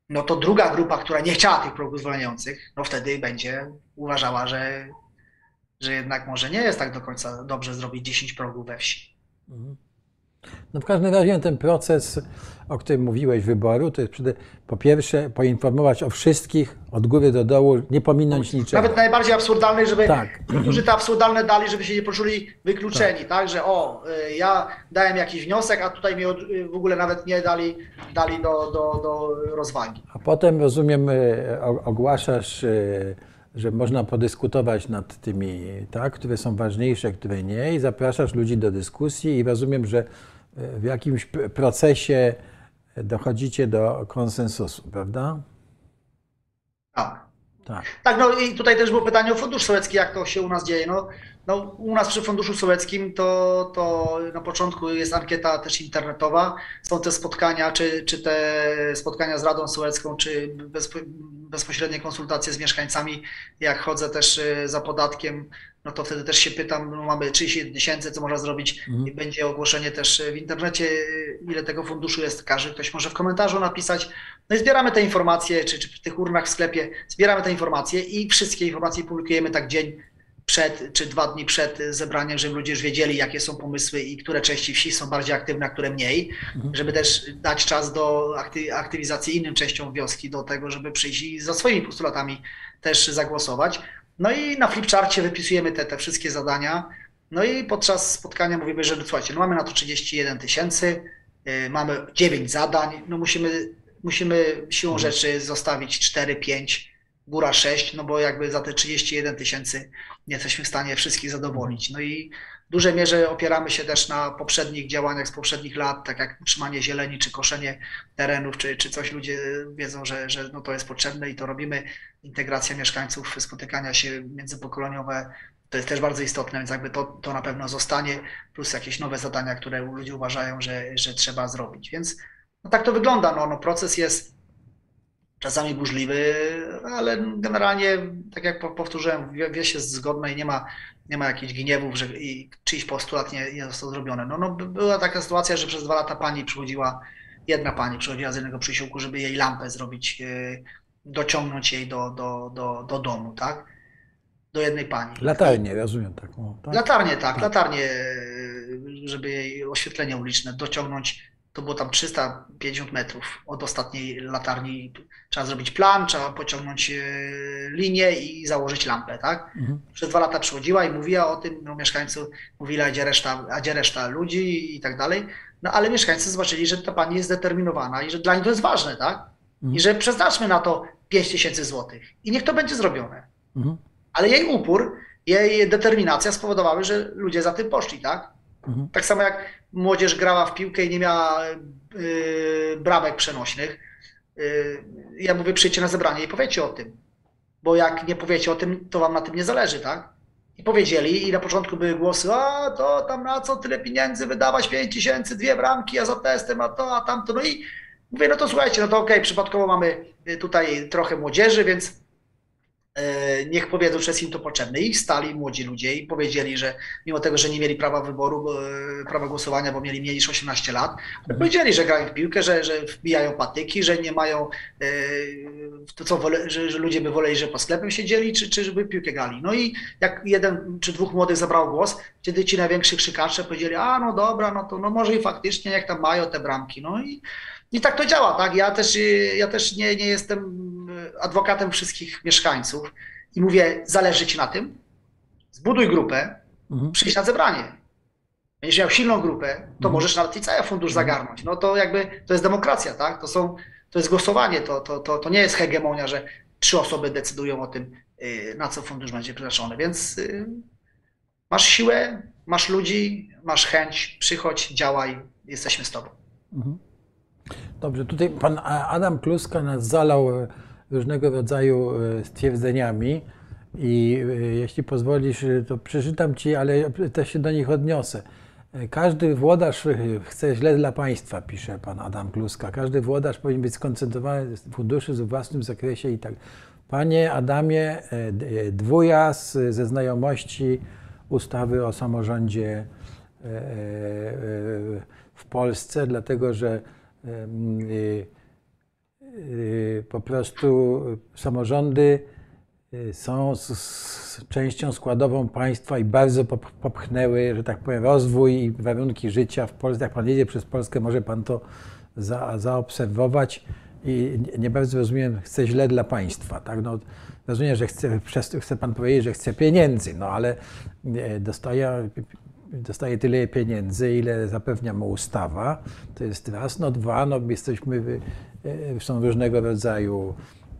no to druga grupa, która nie chciała tych progów zwalniających, no wtedy będzie uważała, że, że jednak może nie jest tak do końca dobrze zrobić 10 progów we wsi. Mhm. No w każdym razie ten proces, o którym mówiłeś, wyboru, to jest przede, po pierwsze poinformować o wszystkich od góry do dołu, nie pominąć niczego. Nawet najbardziej absurdalnej, żeby Tak. którzy te absurdalne dali, żeby się nie poczuli wykluczeni, tak, że o, y, ja dałem jakiś wniosek, a tutaj mi od- y, w ogóle nawet nie dali, dali do, do, do rozwagi. A potem, rozumiem, o- ogłaszasz, że można podyskutować nad tymi, tak, które są ważniejsze, które nie, i zapraszasz ludzi do dyskusji i rozumiem, że w jakimś procesie dochodzicie do konsensusu, prawda? Tak. Tak. Tak, no i tutaj też było pytanie o Fundusz Sołecki, jak to się u nas dzieje. No, no u nas przy Funduszu Sołeckim to, to na początku jest ankieta też internetowa, są te spotkania, czy, czy te spotkania z Radą Sołecką, czy bezpo, bezpośrednie konsultacje z mieszkańcami. Jak chodzę też y, za podatkiem, no to wtedy też się pytam, no mamy 31 tysięcy, co można zrobić Mhm. i będzie ogłoszenie też w internecie, y, ile tego funduszu jest. Każdy ktoś może w komentarzu napisać. No i zbieramy te informacje, czy, czy w tych urnach w sklepie, zbieramy te informacje i wszystkie informacje publikujemy tak dzień przed, czy dwa dni przed zebraniem, żeby ludzie już wiedzieli, jakie są pomysły i które części wsi są bardziej aktywne, a które mniej, Mhm. żeby też dać czas do akty- aktywizacji innym częściom wioski, do tego, żeby przyjść i za swoimi postulatami też zagłosować. No i na flipcharcie wypisujemy te, te wszystkie zadania. No i podczas spotkania mówimy, że słuchajcie, no mamy na to 31 tysięcy, yy, mamy 9 zadań, no musimy, musimy siłą rzeczy zostawić 4, 5, góra 6, no bo jakby za te 31 tysięcy nie jesteśmy w stanie wszystkich zadowolić. No i w dużej mierze opieramy się też na poprzednich działaniach z poprzednich lat, tak jak utrzymanie zieleni, czy koszenie terenów, czy, czy coś ludzie wiedzą, że, że no to jest potrzebne i to robimy. Integracja mieszkańców, spotykania się międzypokoleniowe, to jest też bardzo istotne, więc jakby to, to na pewno zostanie, plus jakieś nowe zadania, które ludzie uważają, że, że trzeba zrobić. Więc no tak to wygląda. No, no proces jest czasami burzliwy, ale generalnie, tak jak po- powtórzyłem, wie- wieś jest zgodna i nie ma, nie ma jakichś gniewów, że i czyjś postulat nie, nie został zrobiony. No, no, by- była taka sytuacja, że przez dwa lata pani przychodziła, jedna pani przychodziła z jednego przysiłku, żeby jej lampę zrobić, yy, dociągnąć jej do, do, do, do domu, tak? Do jednej pani. Latarnie, rozumiem tak. No, tak? Latarnie, tak, Tak. latarnie, yy, żeby jej oświetlenie uliczne dociągnąć. To było tam 350 metrów od ostatniej latarni. Trzeba zrobić plan, trzeba pociągnąć yy, linię i założyć lampę, tak? Mhm. Przez dwa lata przychodziła i mówiła o tym, no mieszkańcy mówili, a gdzie reszta, a gdzie reszta ludzi i tak dalej. No ale mieszkańcy zobaczyli, że ta pani jest zdeterminowana i że dla nich to jest ważne, tak? I Mhm. że przeznaczmy na to 5 tysięcy złotych i niech to będzie zrobione. Mhm. Ale jej upór, jej determinacja spowodowały, że ludzie za tym poszli, tak? Mhm. Tak samo jak młodzież grała w piłkę i nie miała yy, bramek przenośnych. Yy, ja mówię, przyjdźcie na zebranie i powiecie o tym. Bo jak nie powiecie o tym, to wam na tym nie zależy, tak? I powiedzieli, i na początku były głosy, a to tam na co tyle pieniędzy wydawać, 5 tysięcy, dwie bramki, a za testem, a to, a tamto. No i mówię, no to słuchajcie, no to okej, przypadkowo mamy y, tutaj trochę młodzieży, więc niech powiedzą, czy jest im to potrzebne. I stali młodzi ludzie i powiedzieli, że mimo tego, że nie mieli prawa wyboru, e, prawa głosowania, bo mieli mniej niż 18 lat, ale powiedzieli, że grają w piłkę, że, że wbijają patyki, że nie mają, e, to co, wole, że, że ludzie by woleli, że po sklepem siedzieli, czy, czy żeby piłkę grali. No i jak jeden czy dwóch młodych zabrało głos, wtedy ci najwięksi krzykacze powiedzieli, a no dobra, no to no może i faktycznie, jak tam mają te bramki. No i i tak to działa, tak? Ja też, ja też nie, nie jestem adwokatem wszystkich mieszkańców i mówię, zależy ci na tym, zbuduj grupę, mhm. przyjdź na zebranie. Będziesz miał silną grupę, to mhm. możesz nawet i cały fundusz mhm. zagarnąć. No to jakby, to jest demokracja, tak? To są, to jest głosowanie, to, to, to, to nie jest hegemonia, że trzy osoby decydują o tym, y, na co fundusz będzie przeznaczony, więc y, masz siłę, masz ludzi, masz chęć, przychodź, działaj, jesteśmy z tobą. Mhm. Dobrze, tutaj pan Adam Kluska nas zalał różnego rodzaju e, stwierdzeniami i e, jeśli pozwolisz, to przeczytam ci, ale też się do nich odniosę. Każdy włodarz chce źle dla państwa, pisze pan Adam Kluska. Każdy włodarz powinien być skoncentrowany w funduszy w własnym zakresie i tak. Panie Adamie, dwuja ze znajomości ustawy o samorządzie w Polsce, dlatego że po prostu samorządy y, są częścią składową państwa i bardzo popchnęły, że tak powiem, rozwój i warunki życia w Polsce. Jak pan jedzie przez Polskę, może pan to za, zaobserwować i nie bardzo rozumiem, chce źle dla państwa. Tak? No, rozumiem, że chce, chce pan powiedzieć, że chce pieniędzy, no ale dostaje dostaje tyle pieniędzy, ile zapewnia mu ustawa. To jest raz. No dwa, no jesteśmy, e, są różnego rodzaju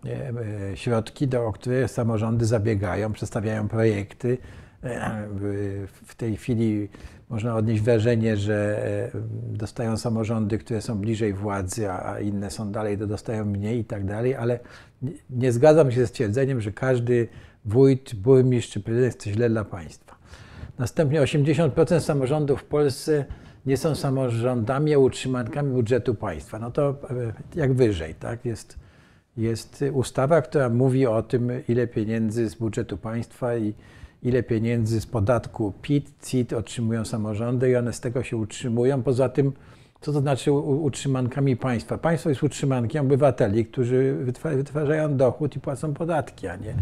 e, e, środki, do, o które samorządy zabiegają, przedstawiają projekty. W tej chwili można odnieść wrażenie, że dostają samorządy, które są bliżej władzy, a inne są dalej, to dostają mniej i tak dalej, ale nie zgadzam się ze stwierdzeniem, że każdy wójt, burmistrz czy prezydent chce źle dla państwa. Następnie 80% samorządów w Polsce nie są samorządami, a utrzymankami budżetu państwa. No to e, jak wyżej, tak? Jest, jest ustawa, która mówi o tym, ile pieniędzy z budżetu państwa i ile pieniędzy z podatku PIT, CIT otrzymują samorządy i one z tego się utrzymują. Poza tym, co to znaczy utrzymankami państwa? Państwo jest utrzymankiem obywateli, którzy wytwarzają dochód i płacą podatki, a nie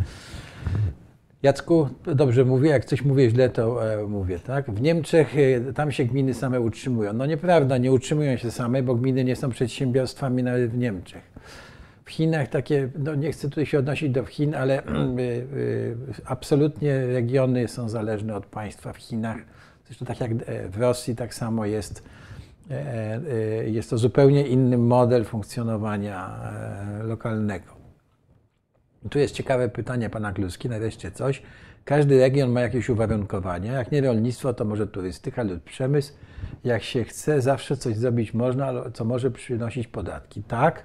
Jacku, dobrze mówię, jak coś mówię źle, to e, mówię, tak? W Niemczech e, tam się gminy same utrzymują. No nieprawda, nie utrzymują się same, bo gminy nie są przedsiębiorstwami nawet w Niemczech. W Chinach takie, no nie chcę tutaj się odnosić do Chin, ale e, absolutnie regiony są zależne od państwa w Chinach. Zresztą tak jak w Rosji, tak samo jest. Jest to zupełnie inny model funkcjonowania lokalnego. Tu jest ciekawe pytanie pana Kluski, nareszcie coś. Każdy region ma jakieś uwarunkowania. Jak nie rolnictwo, to może turystyka lub przemysł. Jak się chce, zawsze coś zrobić można, co może przynosić podatki. Tak,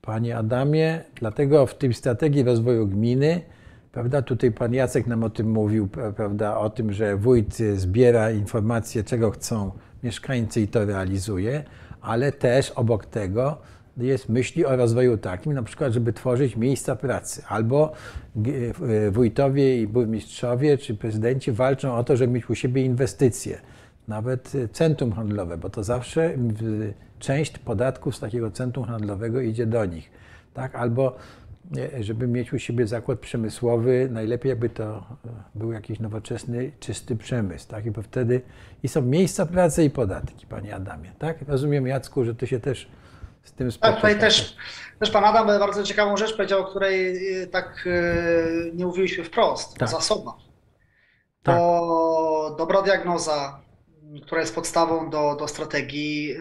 panie Adamie, dlatego w tej strategii rozwoju gminy, prawda, tutaj pan Jacek nam o tym mówił, prawda, o tym, że wójt zbiera informacje, czego chcą mieszkańcy i to realizuje, ale też obok tego jest myśli o rozwoju takim, na przykład, żeby tworzyć miejsca pracy, albo e, wójtowie i burmistrzowie czy prezydenci walczą o to, żeby mieć u siebie inwestycje, nawet centrum handlowe, bo to zawsze część podatków z takiego centrum handlowego idzie do nich. Tak? Albo e, żeby mieć u siebie zakład przemysłowy, najlepiej jakby to e, był jakiś nowoczesny, czysty przemysł. Tak? I bo wtedy i są miejsca pracy i podatki, panie Adamie. Tak? Rozumiem, Jacku, że ty się też z tym Tak, tutaj też, też pan Adam bardzo ciekawą rzecz powiedział, o której y, tak y, nie mówiliśmy wprost. Tak. Zasoba. Tak. To dobra diagnoza, która jest podstawą do, do strategii,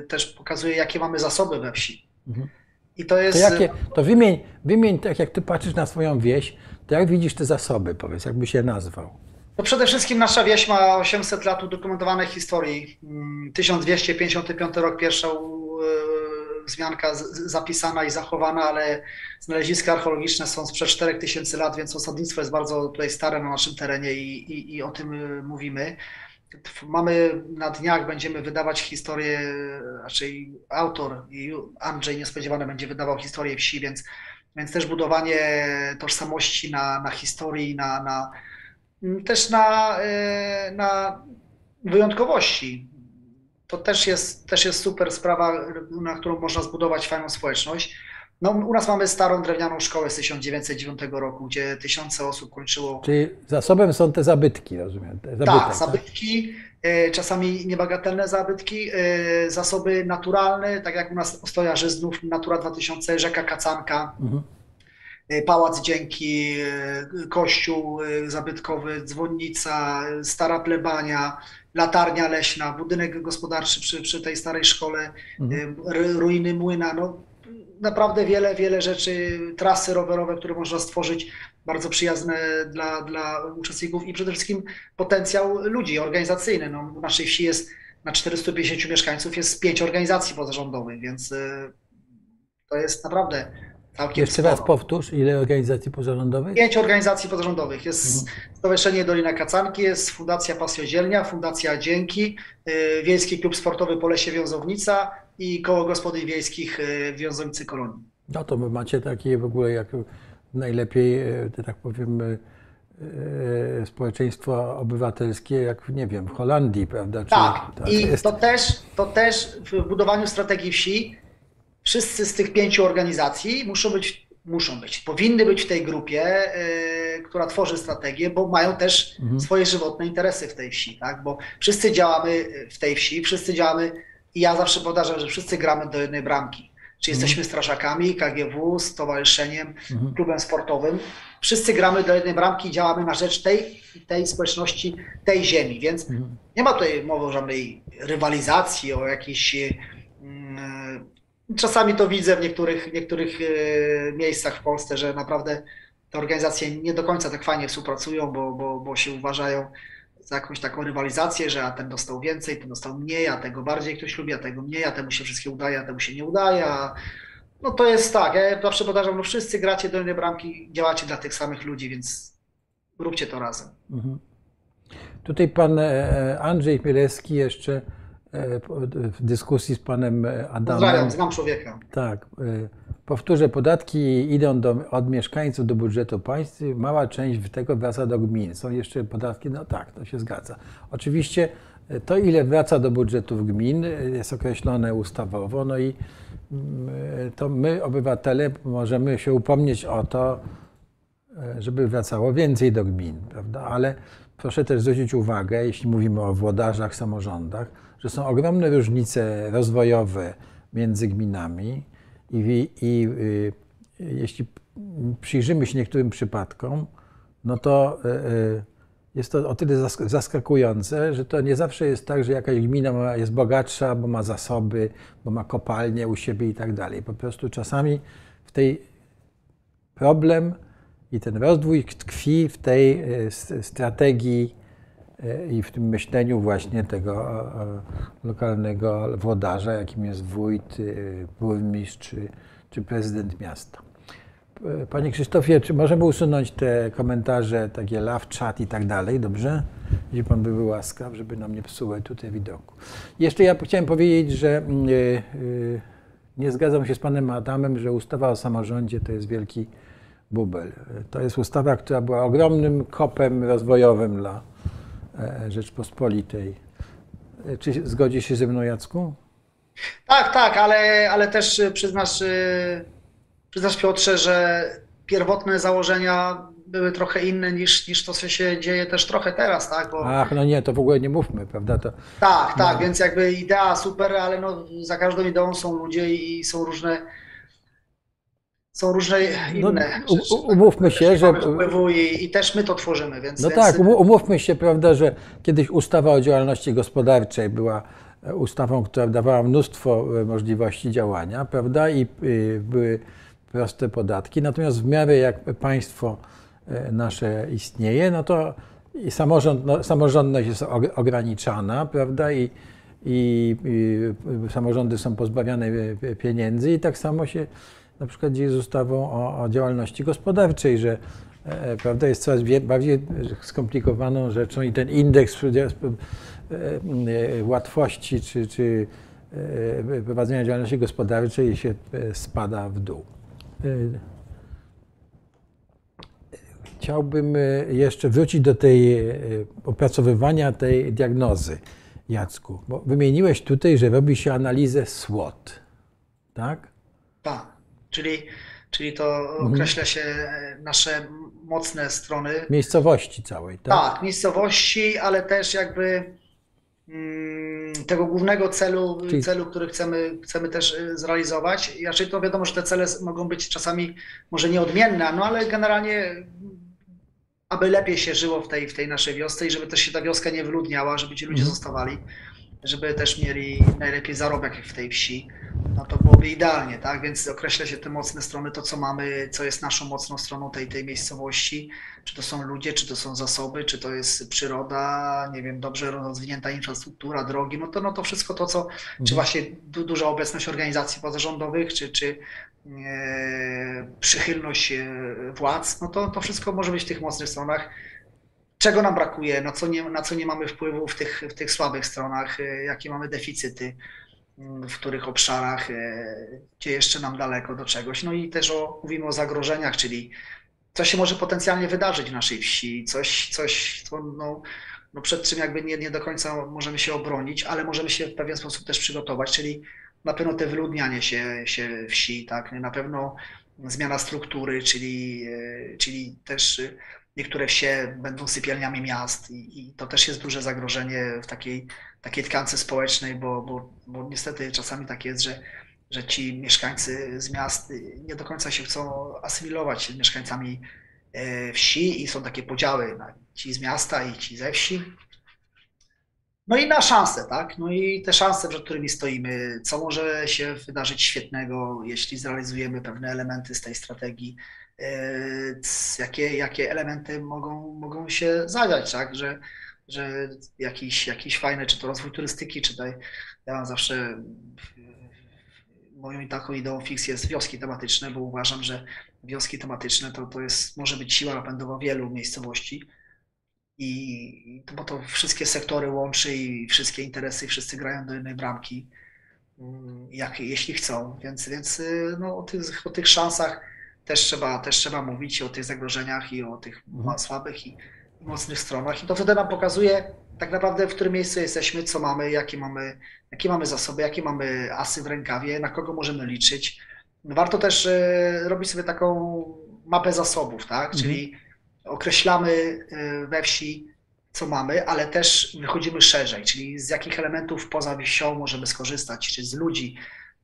y, też pokazuje, jakie mamy zasoby we wsi. Mhm. I to jest. To, jakie, to wymień, wymień, tak jak ty patrzysz na swoją wieś, to jak widzisz te zasoby, powiedz, jakby się nazwał. No przede wszystkim nasza wieś ma 800 lat udokumentowanej historii. 1255 mm, rok pierwsza wzmianka zapisana i zachowana, ale znaleziska archeologiczne są sprzed 4000 lat, więc osadnictwo jest bardzo tutaj stare na naszym terenie i, i, i o tym y, mówimy. Mamy na dniach, będziemy wydawać historię, raczej autor i Andrzej niespodziewane będzie wydawał historię wsi, więc Więc też budowanie tożsamości na, na historii, na, na, też na, e, na wyjątkowości. To też jest, też jest super sprawa, na którą można zbudować fajną społeczność. No, u nas mamy starą drewnianą szkołę z 1909 roku, gdzie tysiące osób kończyło. Czyli zasobem są te zabytki, rozumiem? Te zabytek, tak, zabytki, e, czasami niebagatelne zabytki, e, zasoby naturalne, tak jak u nas Ostoja Żyzdnów, Natura 2000, rzeka Kacanka, Mhm. e, Pałac Dzięki, kościół zabytkowy, dzwonnica, stara plebania, latarnia leśna, budynek gospodarczy przy, przy tej starej szkole, Mhm. e, ru- ruiny młyna, no naprawdę wiele, wiele rzeczy, trasy rowerowe, które można stworzyć, bardzo przyjazne dla, dla uczestników i przede wszystkim potencjał ludzi organizacyjny. No, w naszej wsi jest na 450 mieszkańców jest pięć organizacji pozarządowych, więc y, to jest naprawdę całkiem Jeszcze raz sporo. powtórz, ile organizacji pozarządowych? Pięć organizacji pozarządowych. Jest Stowarzyszenie Dolina Kacanki, jest Fundacja Pasjodzielnia, Fundacja Dzięki, y, Wiejski Klub Sportowy Polesie Wiązownica i Koło Gospodyń Wiejskich y, w Wiązownicy Kolonii. No to macie takie w ogóle jak najlepiej, e, że tak powiem, społeczeństwo obywatelskie, jak nie wiem, w Holandii, prawda? Czy, Tak, to i jest- to też, to też w budowaniu strategii wsi wszyscy z tych pięciu organizacji muszą być, muszą być, powinny być w tej grupie, y, która tworzy strategię, bo mają też Mhm. swoje żywotne interesy w tej wsi, tak? Bo wszyscy działamy w tej wsi, wszyscy działamy i ja zawsze powtarzam, że wszyscy gramy do jednej bramki. Czy jesteśmy strażakami, KGW, stowarzyszeniem, Mhm. klubem sportowym. Wszyscy gramy do jednej bramki i działamy na rzecz tej, tej społeczności, tej ziemi, więc Mhm. nie ma tutaj mowy o żadnej rywalizacji, o jakiejś. mm, Czasami to widzę w niektórych, niektórych e, miejscach w Polsce, że naprawdę te organizacje nie do końca tak fajnie współpracują, bo, bo, bo się uważają za jakąś taką rywalizację, że a ten dostał więcej, ten dostał mniej, a tego bardziej ktoś lubi, a tego mniej, a temu się wszystkie udaje, a temu się nie udaje. A... No to jest tak, ja zawsze powtarzam, no wszyscy gracie do jednej bramki, działacie dla tych samych ludzi, więc róbcie to razem. Mhm. Tutaj pan e, Andrzej Chmielewski jeszcze e, w dyskusji z panem e, Adamem. Pozdrawiam, znam człowieka. Tak, y, powtórzę, podatki idą do, od mieszkańców do budżetu państwa, mała część tego wraca do gmin. Są jeszcze podatki, no tak, to się zgadza. Oczywiście to, ile wraca do budżetów gmin, jest określone ustawowo, no i mm, to my, obywatele, możemy się upomnieć o to, żeby wracało więcej do gmin, prawda? Ale proszę też zwrócić uwagę, jeśli mówimy o włodarzach, samorządach, że są ogromne różnice rozwojowe między gminami i, i y, jeśli przyjrzymy się niektórym przypadkom, no to y, y, jest to o tyle zask- zaskakujące, że to nie zawsze jest tak, że jakaś gmina jest bogatsza, bo ma zasoby, bo ma kopalnie u siebie i tak dalej. Po prostu czasami w tej problem i ten rozwój tkwi w tej strategii i w tym myśleniu właśnie tego e, e, lokalnego włodarza, jakim jest wójt, e, burmistrz czy, czy prezydent miasta. E, Panie Krzysztofie, czy możemy usunąć te komentarze, takie love chat i tak dalej, dobrze? Jeśli Pan by był łaskaw, żeby nam nie psuły tutaj widoku. Jeszcze ja chciałem powiedzieć, że mm, e, e, nie zgadzam się z Panem Adamem, że ustawa o samorządzie to jest wielki bubel. E, To jest ustawa, która była ogromnym kopem rozwojowym dla e, Rzeczpospolitej. E, Czy zgodzi się ze mną, Jacku? Tak, tak, ale, ale też przyznasz, przyznasz Piotrze, że pierwotne założenia były trochę inne niż, niż to, co się dzieje też trochę teraz, tak? Bo, Ach, no nie, to w ogóle nie mówmy, prawda? To, tak, tak, no. więc jakby idea super, ale no, za każdą ideą są ludzie i są różne są różne No, inne u- rzeczy, umówmy się, że- wpływu i, i też my to tworzymy, więc, No więc tak, umówmy się, prawda, że kiedyś ustawa o działalności gospodarczej była e, ustawą, która dawała mnóstwo e, możliwości działania, prawda, i były proste podatki. Natomiast w miarę jak państwo e, nasze istnieje, no to samorząd, no, samorządność jest og- ograniczana, prawda, i, i, i samorządy są pozbawiane pieniędzy i tak samo się na przykład dzieje z ustawą o, o działalności gospodarczej, że e, prawda, jest coraz bardziej skomplikowaną rzeczą i ten indeks e, e, łatwości czy, czy e, prowadzenia działalności gospodarczej się e, spada w dół. E, chciałbym e, jeszcze wrócić do tej e, opracowywania tej diagnozy, Jacku. Bo wymieniłeś tutaj, że robi się analizę SWOT, tak? Czyli, czyli to określa się nasze mocne strony. Miejscowości całej, tak? Tak, miejscowości, ale też jakby mm, tego głównego celu, Czyli- celu, który chcemy, chcemy też y, zrealizować. Raczej to wiadomo, że te cele mogą być czasami może nieodmienne, no ale generalnie aby lepiej się żyło w tej, w tej naszej wiosce i żeby też się ta wioska nie wyludniała, żeby ci ludzie Mhm. zostawali, żeby też mieli najlepiej zarobek w tej wsi, no to byłoby idealnie, tak? Więc określa się te mocne strony, to co mamy, co jest naszą mocną stroną tej, tej miejscowości, czy to są ludzie, czy to są zasoby, czy to jest przyroda, nie wiem, dobrze rozwinięta infrastruktura, drogi, no to, no to wszystko to, co, czy właśnie du, duża obecność organizacji pozarządowych, czy, czy e, przychylność e, władz, no to, to wszystko może być w tych mocnych stronach. Czego nam brakuje, na co nie, na co nie mamy wpływu w tych, w tych słabych stronach, e, jakie mamy deficyty, m, w których obszarach, e, gdzie jeszcze nam daleko do czegoś. No i też o, mówimy o zagrożeniach, czyli co się może potencjalnie wydarzyć w naszej wsi, coś, coś co, no, no przed czym jakby nie, nie do końca możemy się obronić, ale możemy się w pewien sposób też przygotować, czyli na pewno te wyludnianie się, się wsi, tak, na pewno zmiana struktury, czyli, czyli też niektóre wsie będą sypialniami miast i, i to też jest duże zagrożenie w takiej, takiej tkance społecznej, bo, bo, bo niestety czasami tak jest, że, że ci mieszkańcy z miast nie do końca się chcą asymilować z mieszkańcami e, wsi i są takie podziały na ci z miasta i ci ze wsi. No i na szanse, tak? No i te szanse, przed którymi stoimy, co może się wydarzyć świetnego, jeśli zrealizujemy pewne elementy z tej strategii, jakie, jakie elementy mogą, mogą się zadziać, tak? Że, że jakiś, jakiś fajny, czy to rozwój turystyki, czy tutaj, ja mam zawsze e, moją taką ideą fix jest wioski tematyczne, bo uważam, że wioski tematyczne to, to jest, może być siła napędowa wielu miejscowości. I to, bo to wszystkie sektory łączy i wszystkie interesy, wszyscy grają do jednej bramki, mm, jak, jeśli chcą. Więc, więc y, no, o, tych, o tych szansach też trzeba, też trzeba mówić, o tych zagrożeniach i o tych ma- słabych i, mocnych stronach. I to wtedy nam pokazuje tak naprawdę, w którym miejscu jesteśmy, co mamy, jakie mamy, jakie mamy zasoby, jakie mamy asy w rękawie, na kogo możemy liczyć. Warto też y, robić sobie taką mapę zasobów, tak? Mhm. Czyli określamy y, we wsi, co mamy, ale też wychodzimy szerzej, czyli z jakich elementów poza wsią możemy skorzystać, czy z ludzi,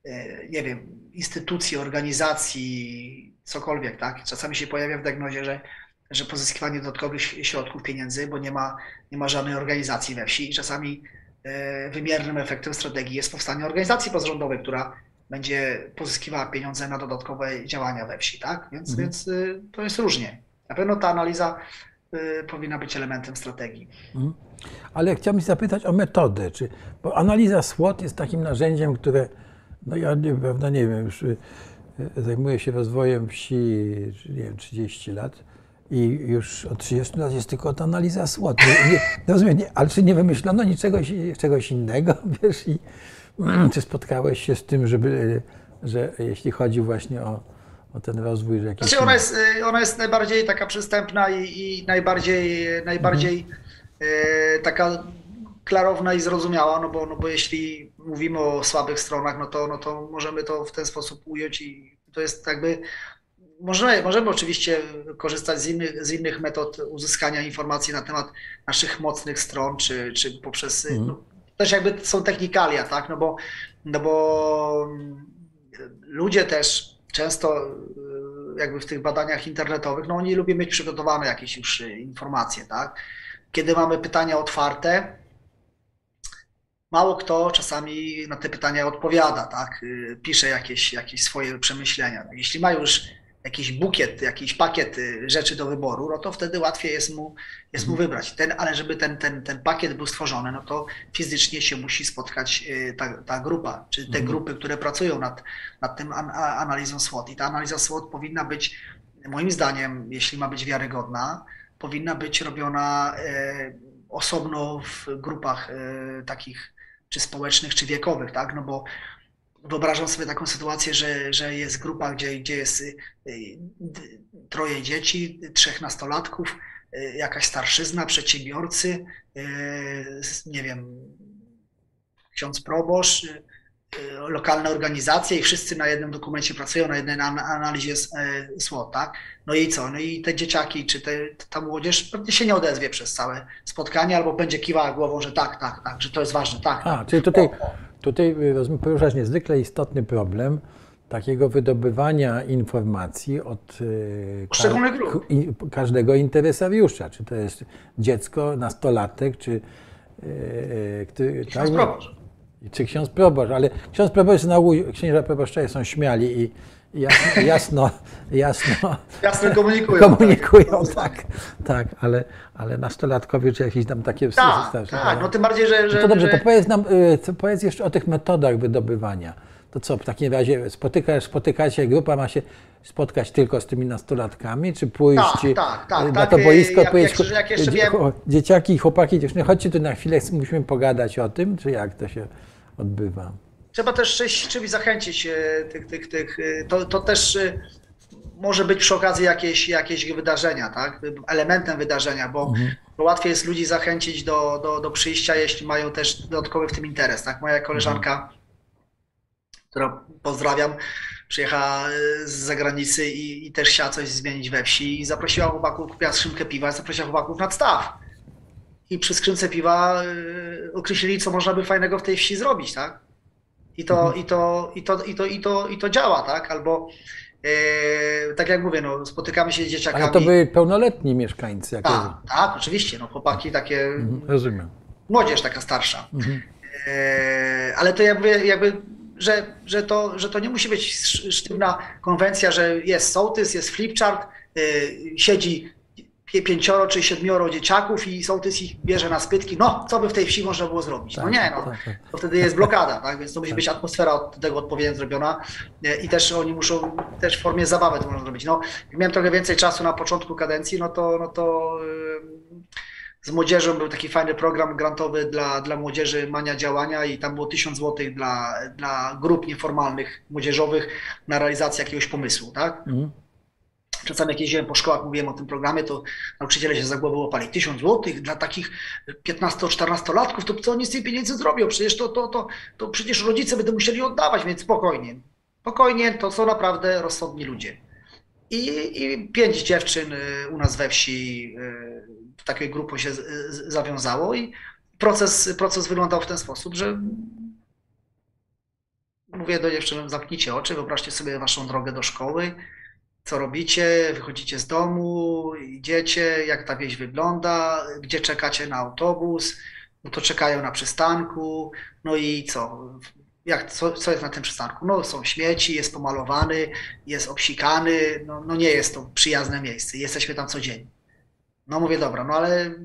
y, nie wiem, instytucji, organizacji, cokolwiek, tak? Czasami się pojawia w diagnozie, że, że pozyskiwanie dodatkowych środków, pieniędzy, bo nie ma, nie ma żadnej organizacji we wsi i czasami y, wymiernym efektem strategii jest powstanie organizacji pozarządowej, która będzie pozyskiwała pieniądze na dodatkowe działania we wsi, tak? Więc, Mhm. więc y, to jest różnie. Na pewno ta analiza y, powinna być elementem strategii. Mhm. Ale chciałbym się zapytać o metodę. Czy, bo analiza SWOT jest takim narzędziem, które, no ja nie, prawda, nie wiem, już y, zajmuję się rozwojem wsi, nie wiem, 30 lat i już od 30 lat jest tylko ta analiza SWOT. Nie, nie, rozumiem, nie, ale czy nie wymyślono niczego czegoś innego, wiesz, i mm, czy spotkałeś się z tym, żeby, że jeśli chodzi właśnie o, o ten rozwój, że jakiś... Znaczy ona jest, y, ona jest najbardziej taka przystępna i, i najbardziej, najbardziej y, taka klarowna i zrozumiała, no bo, no bo jeśli mówimy o słabych stronach, no to, no to możemy to w ten sposób ująć i to jest jakby Możemy, możemy oczywiście korzystać z innych, z innych metod uzyskania informacji na temat naszych mocnych stron, czy, czy poprzez. Mhm. No, też jakby są technikalia, tak? No bo, no bo ludzie też często jakby w tych badaniach internetowych, no oni lubią mieć przygotowane jakieś już informacje, tak? Kiedy mamy pytania otwarte, mało kto czasami na te pytania odpowiada, tak? Y, Pisze jakieś, jakieś swoje przemyślenia. Jeśli ma już jakiś bukiet, jakiś pakiet y, rzeczy do wyboru, no to wtedy łatwiej jest mu, jest mu wybrać. Ten, ale żeby ten, ten, ten pakiet był stworzony, no to fizycznie się musi spotkać y, ta, ta grupa, czy te Mhm. grupy, które pracują nad, nad tym analizą SWOT. I ta analiza SWOT powinna być, moim zdaniem, jeśli ma być wiarygodna, powinna być robiona e, osobno w grupach e, takich czy społecznych, czy wiekowych, tak? No bo wyobrażam sobie taką sytuację, że, że jest grupa, gdzie, gdzie jest y, troje dzieci, trzech nastolatków, y, jakaś starszyzna, przedsiębiorcy, y, nie wiem, ksiądz proboszcz, lokalne organizacje i wszyscy na jednym dokumencie pracują, na jednej an- analizie SWOT, tak? No i co? No i te dzieciaki, czy te, ta młodzież pewnie się nie odezwie przez całe spotkanie, albo będzie kiwała głową, że tak, tak, tak, że to jest ważne, tak. A, czyli tutaj, tutaj y, poruszasz niezwykle istotny problem takiego wydobywania informacji od y, każdego interesariusza. Czy to jest dziecko, nastolatek, czy, y, y, który, tak? Czy ksiądz proboszcz, ale ksiądz proboszcz na ogół, księża proboszczowie są śmiali i jasno, jasno, jasno Jasno komunikują. komunikują, tak. tak, tak, ale, ale nastolatkowie czy jakieś tam takie Tak, starsze- tak, no tym bardziej, że... że no to dobrze, że... to powiedz nam, y, powiedz jeszcze o tych metodach wydobywania. To co, w takim razie spotykasz, spotyka się, grupa ma się spotkać tylko z tymi nastolatkami, czy pójść Tak, tak, tak, na tak, to boisko, jak- powiedzieć, jak- jak jeszcze wiem- dzieciaki, chłopaki, dziewczyny, chodźcie tu na chwilę, musimy pogadać o tym, czy jak to się odbywa? Trzeba też czymś, zachęcić e, tych, tych, tych e, to, to też e, może być przy okazji jakieś, jakieś wydarzenia, tak? Elementem wydarzenia, bo, bo łatwiej jest ludzi zachęcić do, do, do przyjścia, jeśli mają też dodatkowy w tym interes, tak? Moja koleżanka, którą pozdrawiam, przyjechała z zagranicy i, i też chciała coś zmienić we wsi i zaprosiła chłopaków, kupiła skrzynkę piwa, zaprosiła chłopaków nad staw. I przy skrzynce piwa e, określili, co można by fajnego w tej wsi zrobić, tak? I to, i to, i to, i to, i to, i to działa, tak? Albo e, tak jak mówię, no, spotykamy się z dzieciakami. Ale to były pełnoletni mieszkańcy, jak tak, tak, oczywiście, no chłopaki takie, Mhm, Rozumiem. młodzież taka starsza. Mhm. E, ale to jakby, jakby że, że, to, że to nie musi być sz- sztywna konwencja, że jest sołtys, jest flipchart, e, siedzi pięcioro czy siedmioro dzieciaków i sołtys ich bierze na spytki. No, co by w tej wsi można było zrobić? No Tak, nie, no. tak, tak. To wtedy jest blokada, tak? Więc to musi być atmosfera od tego odpowiednio zrobiona e, i też oni muszą też w formie zabawy to można zrobić. No, jak miałem trochę więcej czasu na początku kadencji, no to, no to em, z młodzieżą był taki fajny program grantowy dla, dla młodzieży Mania Działania i tam było 1000 złotych dla, dla grup nieformalnych, młodzieżowych na realizację jakiegoś pomysłu, tak? Mhm. Czasami jak jeździłem po szkołach, mówiłem o tym programie, to nauczyciele się za głowę łapali. 1000 złotych dla takich 15-14-latków, to co oni z tych pieniędzy zrobią? Przecież to, to, to, to przecież rodzice będą musieli oddawać, więc spokojnie. Spokojnie, to są naprawdę rozsądni ludzie. I, i pięć dziewczyn y, u nas we wsi y, w takiej grupie się zawiązało i proces, proces wyglądał w ten sposób, że mówię do dziewczyn, zamknijcie oczy, wyobraźcie sobie waszą drogę do szkoły, co robicie, wychodzicie z domu, idziecie, jak ta wieś wygląda, gdzie czekacie na autobus, no to czekają na przystanku, no i co? Jak, co, co jest na tym przystanku? No są śmieci, jest pomalowany, jest obsikany, no, no nie jest to przyjazne miejsce, jesteśmy tam codziennie. No mówię, dobra, no ale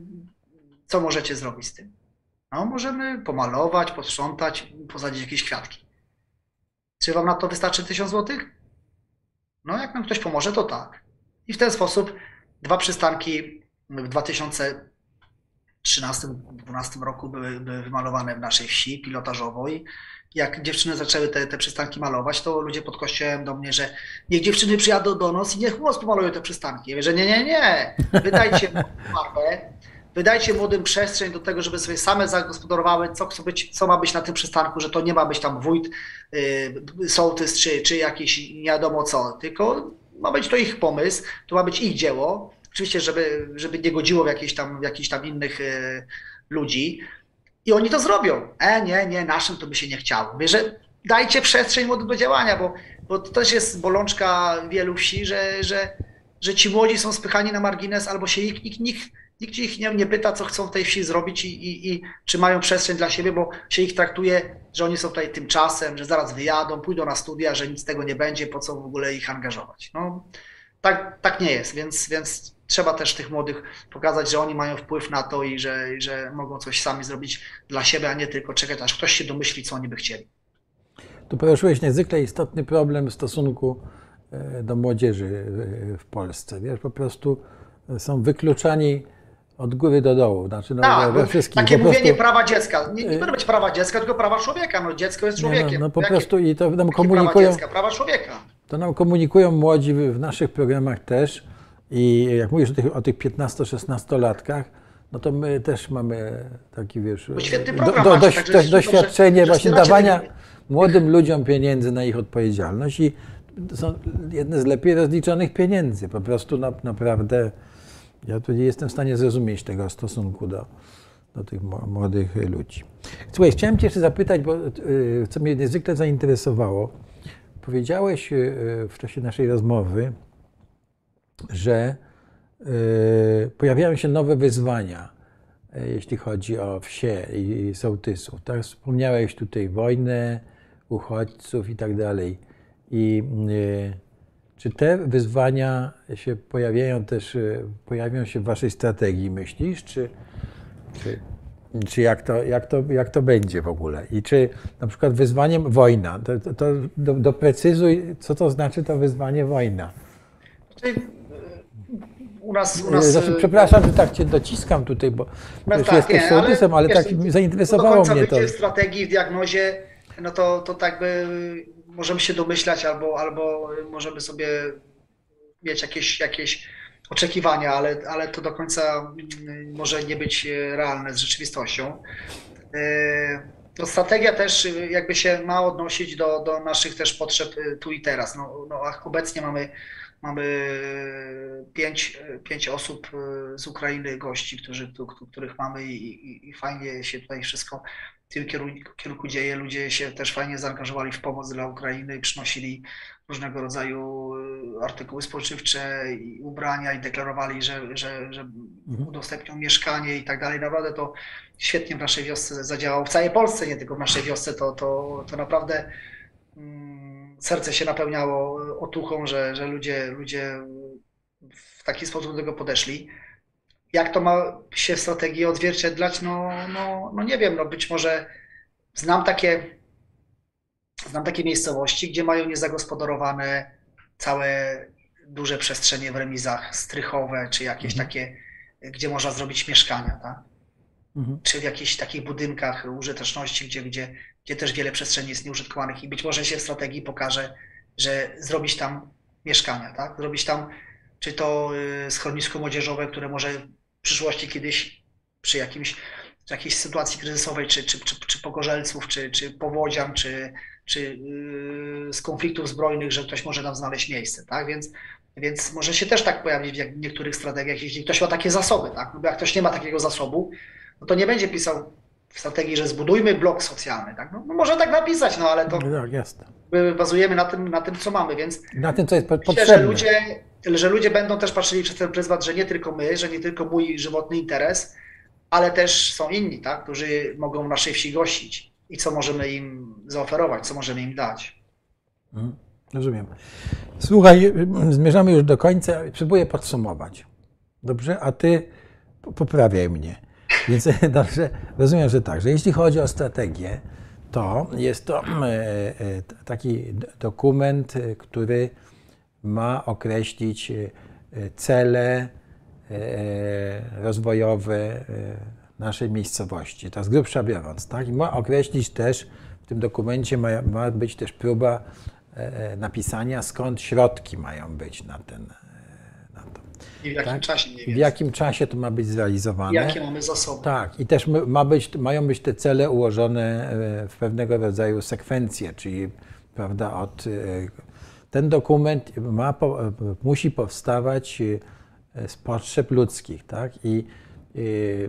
co możecie zrobić z tym? No możemy pomalować, posprzątać, posadzić jakieś kwiatki. Czy wam na to wystarczy 1000 złotych? No, jak nam ktoś pomoże, to tak. I w ten sposób dwa przystanki w 2013-2012 roku były, były wymalowane w naszej wsi pilotażowo i jak dziewczyny zaczęły te, te przystanki malować, to ludzie pod kościołem do mnie, że niech dziewczyny przyjadą do nas i niech u nas pomalują te przystanki. Ja mówię, że nie, nie, nie, wydajcie mapę, wydajcie młodym przestrzeń do tego, żeby sobie same zagospodarowały, co, chce być, co ma być na tym przystanku, że to nie ma być tam wójt, yy, sołtys czy, czy jakiś nie wiadomo co, tylko ma być to ich pomysł, to ma być ich dzieło. Oczywiście, żeby, żeby nie godziło w jakichś tam, w tam innych yy, ludzi. I oni to zrobią. E, nie, nie, naszym to by się nie chciało. Mówię, że dajcie przestrzeń młodym do działania, bo, bo to też jest bolączka wielu wsi, że, że, że ci młodzi są spychani na margines albo się nikt, nikt, nikt, nikt ich nie, nie pyta, co chcą w tej wsi zrobić i, i, i czy mają przestrzeń dla siebie, bo się ich traktuje, że oni są tutaj tymczasem, że zaraz wyjadą, pójdą na studia, że nic z tego nie będzie, po co w ogóle ich angażować. No, tak, tak nie jest, więc, więc trzeba też tych młodych pokazać, że oni mają wpływ na to i że, że mogą coś sami zrobić dla siebie, a nie tylko czekać, aż ktoś się domyśli, co oni by chcieli. Tu poruszyłeś niezwykle istotny problem w stosunku e, do młodzieży e, w Polsce. Wiesz, po prostu są wykluczani od góry do dołu. Znaczy, no, Tak, we bo wszystkim takie mówienie prawa dziecka. Nie, nie powinno być prawa dziecka, tylko prawa człowieka. No dziecko jest Nie, człowiekiem. No, no po Jakie- prostu i to nam jakie prawa komunikują, dziecka? Prawa człowieka. to nam komunikują młodzi w naszych programach też. I jak mówisz o tych, o tych 15-16-latkach, no to my też mamy taki, wiesz, do, program do, dość- także dość- dobrze, doświadczenie że właśnie dawania młodym ludziom pieniędzy na ich odpowiedzialność i to są jedne z lepiej rozliczonych pieniędzy. Po prostu na, naprawdę ja tu nie jestem w stanie zrozumieć tego stosunku do, do tych młodych ludzi. Słuchaj, chciałem Cię jeszcze zapytać, bo y, co mnie niezwykle zainteresowało. Powiedziałeś y, w czasie naszej rozmowy, że y, pojawiają się nowe wyzwania, jeśli chodzi o wsie i sołtysów. Tak? Wspomniałeś tutaj wojnę, uchodźców i tak dalej. I czy te wyzwania się pojawiają też, y, pojawią się w Waszej strategii, myślisz? Czy, czy, czy jak, to, jak, to, jak to będzie w ogóle? I czy na przykład wyzwaniem wojna, to, to, to do, doprecyzuj, co to znaczy to wyzwanie wojna? Y, U nas, u nas Znaczy, przepraszam, że tak cię dociskam tutaj, bo No tak, jesteś nie, sołtysem, ale, wiesz, tak do zainteresowało końca mnie to. bycie w strategii, w diagnozie, no to, to tak by możemy się domyślać albo, albo możemy sobie mieć jakieś, jakieś oczekiwania, ale, ale to do końca mm, może nie być e, realne z rzeczywistością. E, To strategia też y, jakby się ma odnosić do, do naszych też potrzeb tu i teraz. No, no, obecnie mamy, mamy pięć, pięć osób z Ukrainy, gości, którzy, tu- których mamy i, i, i fajnie się tutaj wszystko kierunku, kierunku dzieje. Ludzie się też fajnie zaangażowali w pomoc dla Ukrainy przynosili różnego rodzaju y, artykuły spożywcze i ubrania i deklarowali, że, że, że Mhm. udostępnią mieszkanie i tak dalej. Naprawdę to świetnie w naszej wiosce zadziałało. W całej Polsce, nie tylko w naszej wiosce, to, to, to naprawdę mm, serce się napełniało otuchą, że, że ludzie, ludzie w taki sposób do tego podeszli. Jak to ma się w strategii odzwierciedlać? No, no, no nie wiem, no być może znam takie, znam takie miejscowości, gdzie mają niezagospodarowane całe duże przestrzenie w remizach strychowe, czy jakieś Mhm. takie, gdzie można zrobić mieszkania, tak? Mhm. czy w jakichś takich budynkach użyteczności, gdzie, gdzie, gdzie też wiele przestrzeni jest nieużytkowanych i być może się w strategii pokaże, że zrobić tam mieszkania, tak? Zrobić tam, czy to y, schronisko młodzieżowe, które może przyszłości kiedyś przy jakimś, przy jakiejś sytuacji kryzysowej, czy, czy, czy, czy pogorzelców, czy, czy powodzian, czy, czy y, z konfliktów zbrojnych, że ktoś może tam znaleźć miejsce, tak? Więc, więc może się też tak pojawić w niektórych strategiach, jeśli ktoś ma takie zasoby, tak? No bo jak ktoś nie ma takiego zasobu, no to nie będzie pisał w strategii, że zbudujmy blok socjalny, tak? No, no może tak napisać, no ale to No Tak, jasne. my bazujemy na tym, na tym, co mamy, więc Na tym, co jest po- myślę, że potrzebne. ludzie, że ludzie będą też patrzyli przez ten pryzmat, że nie tylko my, że nie tylko mój żywotny interes, ale też są inni, tak? Którzy mogą w naszej wsi gościć i co możemy im zaoferować, co możemy im dać. Mhm. Rozumiem. Słuchaj, zmierzamy już do końca. Spróbuję podsumować. Dobrze? A ty po- poprawiaj mnie. Więc dobrze, rozumiem, że tak, że jeśli chodzi o strategię, to jest to e, e, taki dokument, który ma określić e, cele e, rozwojowe e, naszej miejscowości. To z grubsza biorąc, tak? I ma określić też, w tym dokumencie ma, ma być też próba napisania, skąd środki mają być na ten. I w jakim Tak? czasie mniej W jakim czasie to ma być zrealizowane? Jakie mamy zasoby. Tak, i też ma być, mają być te cele ułożone w pewnego rodzaju sekwencje, czyli prawda, od, ten dokument ma, musi powstawać e, z potrzeb ludzkich, tak? I e,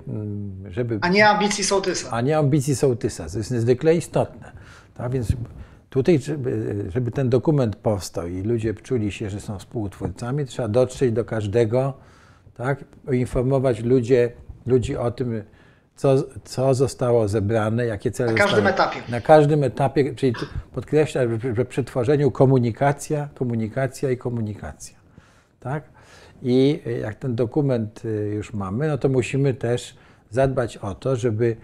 mm, żeby, A nie ambicji sołtysa. a nie ambicji sołtysa, co jest niezwykle istotne. Tak? Więc tutaj, żeby, żeby ten dokument powstał i ludzie czuli się, że są współtwórcami, trzeba dotrzeć do każdego, tak? poinformować ludzie, ludzi o tym, co, co zostało zebrane, jakie cele Na każdym zostały, etapie. Na każdym etapie, czyli tu podkreśla, że, przy tworzeniu komunikacja, komunikacja i komunikacja. Tak? I jak ten dokument y, już mamy, no to musimy też zadbać o to, żeby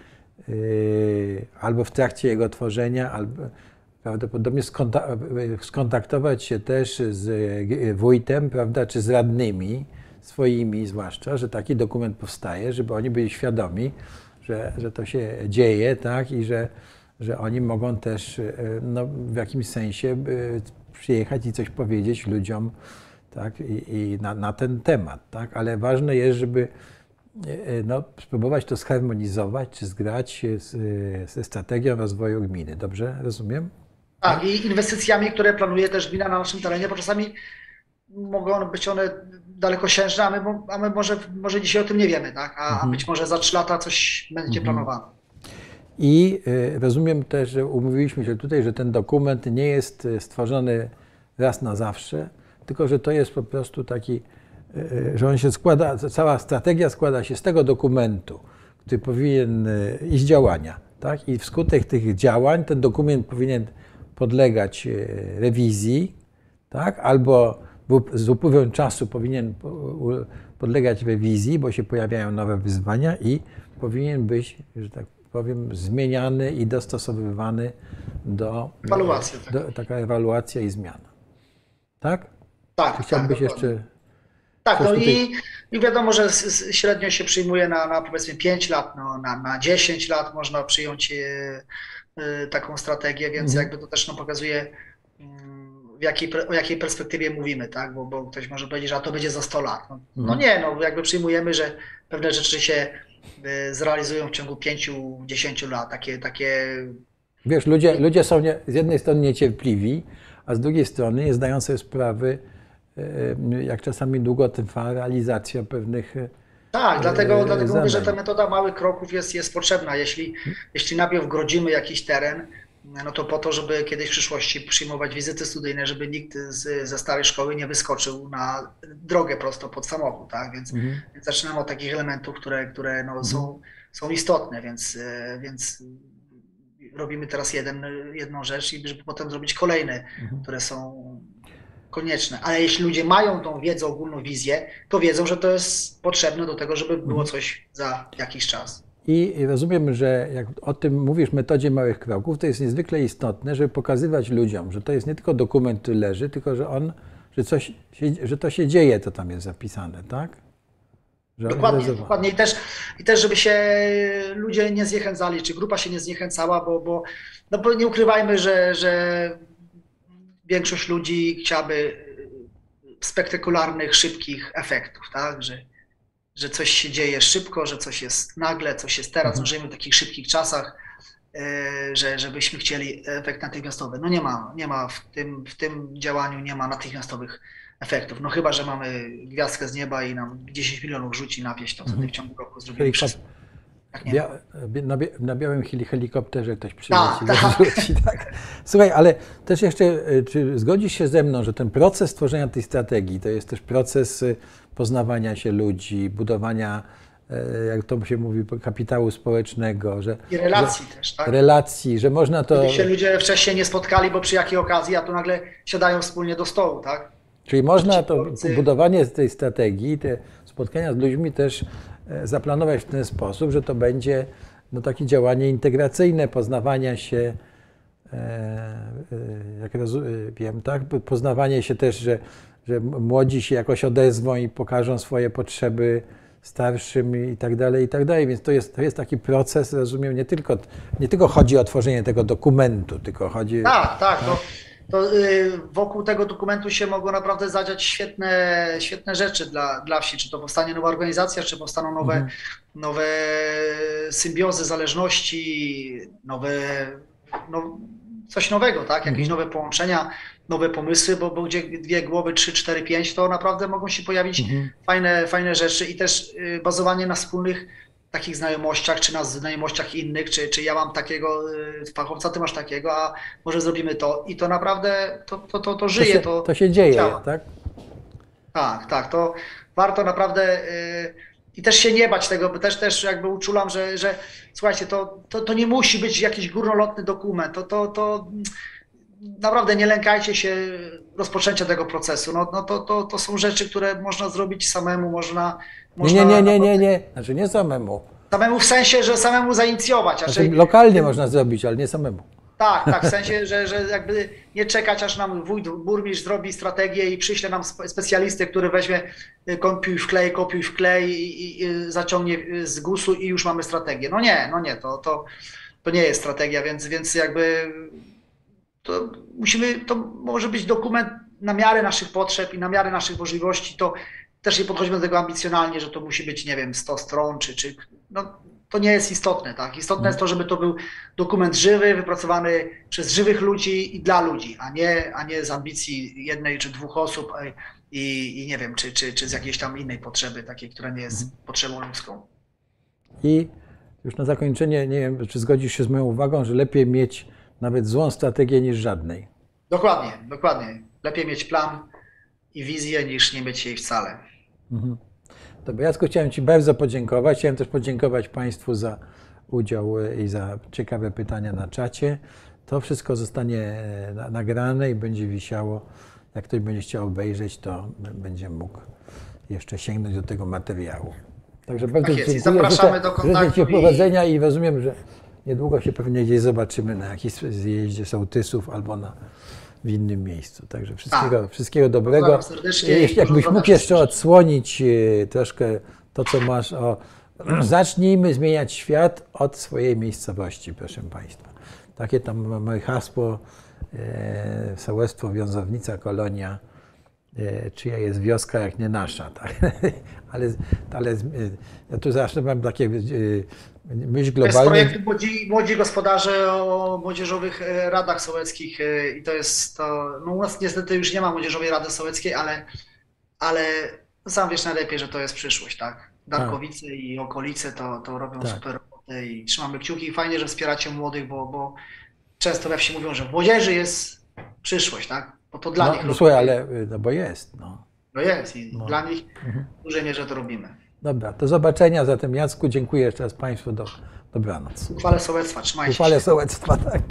y, albo w trakcie jego tworzenia, albo prawdopodobnie y, skontaktować się też z wójtem, prawda, czy z radnymi, swoimi zwłaszcza, że taki dokument powstaje, żeby oni byli świadomi, że, że to się dzieje, tak, i że, że oni mogą też e, no, w jakimś sensie e, przyjechać i coś powiedzieć ludziom, tak, i, i na, na ten temat, tak, ale ważne jest, żeby e, no, spróbować to zharmonizować czy zgrać ze strategią rozwoju gminy. Dobrze rozumiem? Tak, i inwestycjami, które planuje też gmina na naszym terenie, bo czasami mogą być one dalekosiężne, a my, a my może, może dzisiaj o tym nie wiemy, tak? A, a być może za trzy lata coś będzie planowane. I y, rozumiem też, że umówiliśmy się tutaj, że ten dokument nie jest y, stworzony raz na zawsze, tylko że to jest po prostu taki, y, że on się składa, cała strategia składa się z tego dokumentu, który powinien iść działania. Tak? I wskutek tych działań ten dokument powinien podlegać rewizji, tak? albo z upływem czasu powinien podlegać rewizji, bo się pojawiają nowe wyzwania i powinien być, że tak powiem, zmieniany i dostosowywany do. Ewaluacja. Do, taka ewaluacja i zmiana. Tak? Tak. Czy chciałbyś tak, jeszcze. Tak, no tutaj... i, i wiadomo, że średnio się przyjmuje na, na powiedzmy 5 lat, no, na, na 10 lat można przyjąć y, y, taką strategię, więc mhm. jakby to też no, pokazuje w jakiej, o jakiej perspektywie mówimy, tak? Bo, bo ktoś może powiedzieć, że a to będzie za 100 lat. No, no mhm. nie, no jakby przyjmujemy, że pewne rzeczy się y, zrealizują w ciągu 5-10 lat. Takie, takie... Wiesz, ludzie, ludzie są nie, z jednej strony niecierpliwi, a z drugiej strony nie zdają sobie sprawy, y, jak czasami długo trwa realizacja pewnych y, tak, dlatego, dlatego mówię, że ta metoda małych kroków jest, jest potrzebna. Jeśli, jeśli najpierw grodzimy jakiś teren, no to po to, żeby kiedyś w przyszłości przyjmować wizyty studyjne, żeby nikt z, ze starej szkoły nie wyskoczył na drogę prosto pod samochód, tak? Więc, mhm. więc zaczynamy od takich elementów, które, które no mhm. są, są istotne, więc, e, więc robimy teraz jeden, jedną rzecz i żeby potem zrobić kolejne, mhm. które są konieczne. Ale jeśli ludzie mają tą wiedzę, ogólną wizję, to wiedzą, że to jest potrzebne do tego, żeby było mhm. coś za jakiś czas. I rozumiem, że jak o tym mówisz, metodzie małych kroków, to jest niezwykle istotne, żeby pokazywać ludziom, że to jest nie tylko dokument, który leży, tylko że on, że, coś się, że to się dzieje, to tam jest zapisane, tak? Że dokładnie, dokładnie. I też, I też, żeby się ludzie nie zniechęcali, czy grupa się nie zniechęcała, bo, bo, no bo nie ukrywajmy, że, że większość ludzi chciałaby spektakularnych, szybkich efektów, tak? Że, że coś się dzieje szybko, że coś jest nagle, coś jest teraz, mhm. żyjemy w takich szybkich czasach, e, że, żebyśmy chcieli efekt natychmiastowy. No nie ma, nie ma w tym, w tym działaniu nie ma natychmiastowych efektów. No chyba, że mamy gwiazdkę z nieba i nam 10 milionów rzuci na wieś, to wtedy mhm. w ciągu roku zrobimy wszystko. Tak Bia na, na, białym helikopterze ktoś przyleci, tak, tak. tak. Słuchaj, ale też jeszcze, e, czy zgodzisz się ze mną, że ten proces tworzenia tej strategii to jest też proces e, poznawania się ludzi, budowania, e, jak to się mówi, kapitału społecznego. Że, I relacji że, też, tak? Relacji, że można to... Gdy się ludzie wcześniej nie spotkali, bo przy jakiej okazji, a tu nagle siadają wspólnie do stołu, tak? Czyli można to budowanie tej strategii, te spotkania z ludźmi też zaplanować w ten sposób, że to będzie no, takie działanie integracyjne, poznawania się, e, e, jak wiem, tak? Poznawanie się też, że, że młodzi się jakoś odezwą i pokażą swoje potrzeby starszym i tak dalej, i tak dalej. Więc to jest, to jest taki proces, rozumiem, nie tylko, nie tylko chodzi o tworzenie tego dokumentu, tylko chodzi... Tak, tak. No to y, wokół tego dokumentu się mogą naprawdę zadziać świetne, świetne rzeczy dla, dla wsi. Czy to powstanie nowa organizacja, czy powstaną nowe, mhm. nowe symbiozy, zależności, nowe, no, coś nowego, tak? Jakieś mhm. nowe połączenia, nowe pomysły, bo, bo gdzie dwie głowy, trzy, cztery, pięć, to naprawdę mogą się pojawić mhm. fajne, fajne rzeczy i też y, bazowanie na wspólnych takich znajomościach, czy na znajomościach innych, czy, czy ja mam takiego y, fachowca, ty masz takiego, a może zrobimy to. I to naprawdę, to, to, to, to żyje. To się, to, to się dzieje, działa. tak? Tak, tak. To warto naprawdę yy, i też się nie bać tego, bo też, też jakby uczulam, że, że słuchajcie, to, to, to nie musi być jakiś górnolotny dokument. To, to, to naprawdę nie lękajcie się rozpoczęcia tego procesu. No, no to, to, to są rzeczy, które można zrobić samemu, można nie, nie, nie, nie, nie, Znaczy nie samemu. Samemu w sensie, że samemu zainicjować. Znaczy, lokalnie można zrobić, ale nie samemu. Tak, tak, w sensie, że, że jakby nie czekać, aż nam wójt, burmistrz zrobi strategię i przyśle nam spe- specjalistę, który weźmie y, kopiuj w klej, kopiuj w klej i, i zaciągnie z gusu i już mamy strategię. No nie, no nie, to, to, to nie jest strategia, więc, więc jakby to musimy, to może być dokument na miarę naszych potrzeb i na miarę naszych możliwości, to też nie podchodzimy do tego ambicjonalnie, że to musi być, nie wiem, 100 stron, czy, czy no, to nie jest istotne, tak? Istotne jest to, żeby to był dokument żywy, wypracowany przez żywych ludzi i dla ludzi, a nie, a nie z ambicji jednej czy dwóch osób a- i, i nie wiem, czy, czy, czy z jakiejś tam innej potrzeby, takiej, która nie jest potrzebą ludzką. I już na zakończenie, nie wiem, czy zgodzisz się z moją uwagą, że lepiej mieć nawet złą strategię niż żadnej. Dokładnie, dokładnie. Lepiej mieć plan i wizję, niż nie mieć jej wcale. Dobra, Jacku, chciałem Ci bardzo podziękować. Chciałem też podziękować Państwu za udział e, i za ciekawe pytania na czacie. To wszystko zostanie e, na- nagrane i będzie wisiało. Jak ktoś będzie chciał obejrzeć, to będzie mógł jeszcze sięgnąć do tego materiału. Także bardzo Tak jest. I dziękuję. zapraszamy Życzę- do kontaktu Życzę Ci i- powodzenia i rozumiem, że niedługo się pewnie gdzieś zobaczymy na jakimś zjeździe sołtysów albo na, w innym miejscu. Także wszystkiego, wszystkiego dobrego. Pozdrawiam serdecznie i Jeśli jakbyś mógł jeszcze odsłonić e, troszkę to, co masz o zacznijmy zmieniać świat od swojej miejscowości, proszę Państwa. Takie tam moje hasło, e, sołectwo, wiązownica, kolonia, e, czyja jest wioska, jak nie nasza. Tak? ale, ale e, ja tu zawsze mam takie myśl To jest projekt młodzi, młodzi gospodarze o młodzieżowych e, radach sołeckich e, i to jest to, no u nas niestety już nie ma młodzieżowej rady sołeckiej, ale, ale sam wiesz najlepiej, że to jest przyszłość, tak? Darkowice i okolice to, to robią Tak. super robotę i trzymamy kciuki. Fajnie, że wspieracie młodych, bo, bo często we wsi mówią, że w młodzieży jest przyszłość, tak? Bo to dla No, nich no, słuchaj, ale e, no bo jest. No. No jest i No. dla nich Mhm. w dużej mierze to robimy. Dobra, do zobaczenia. Zatem Jacku, dziękuję jeszcze raz Państwu. Do, dobranoc. Uchwale sołectwa, trzymajcie się. Uchwale sołectwa, tak.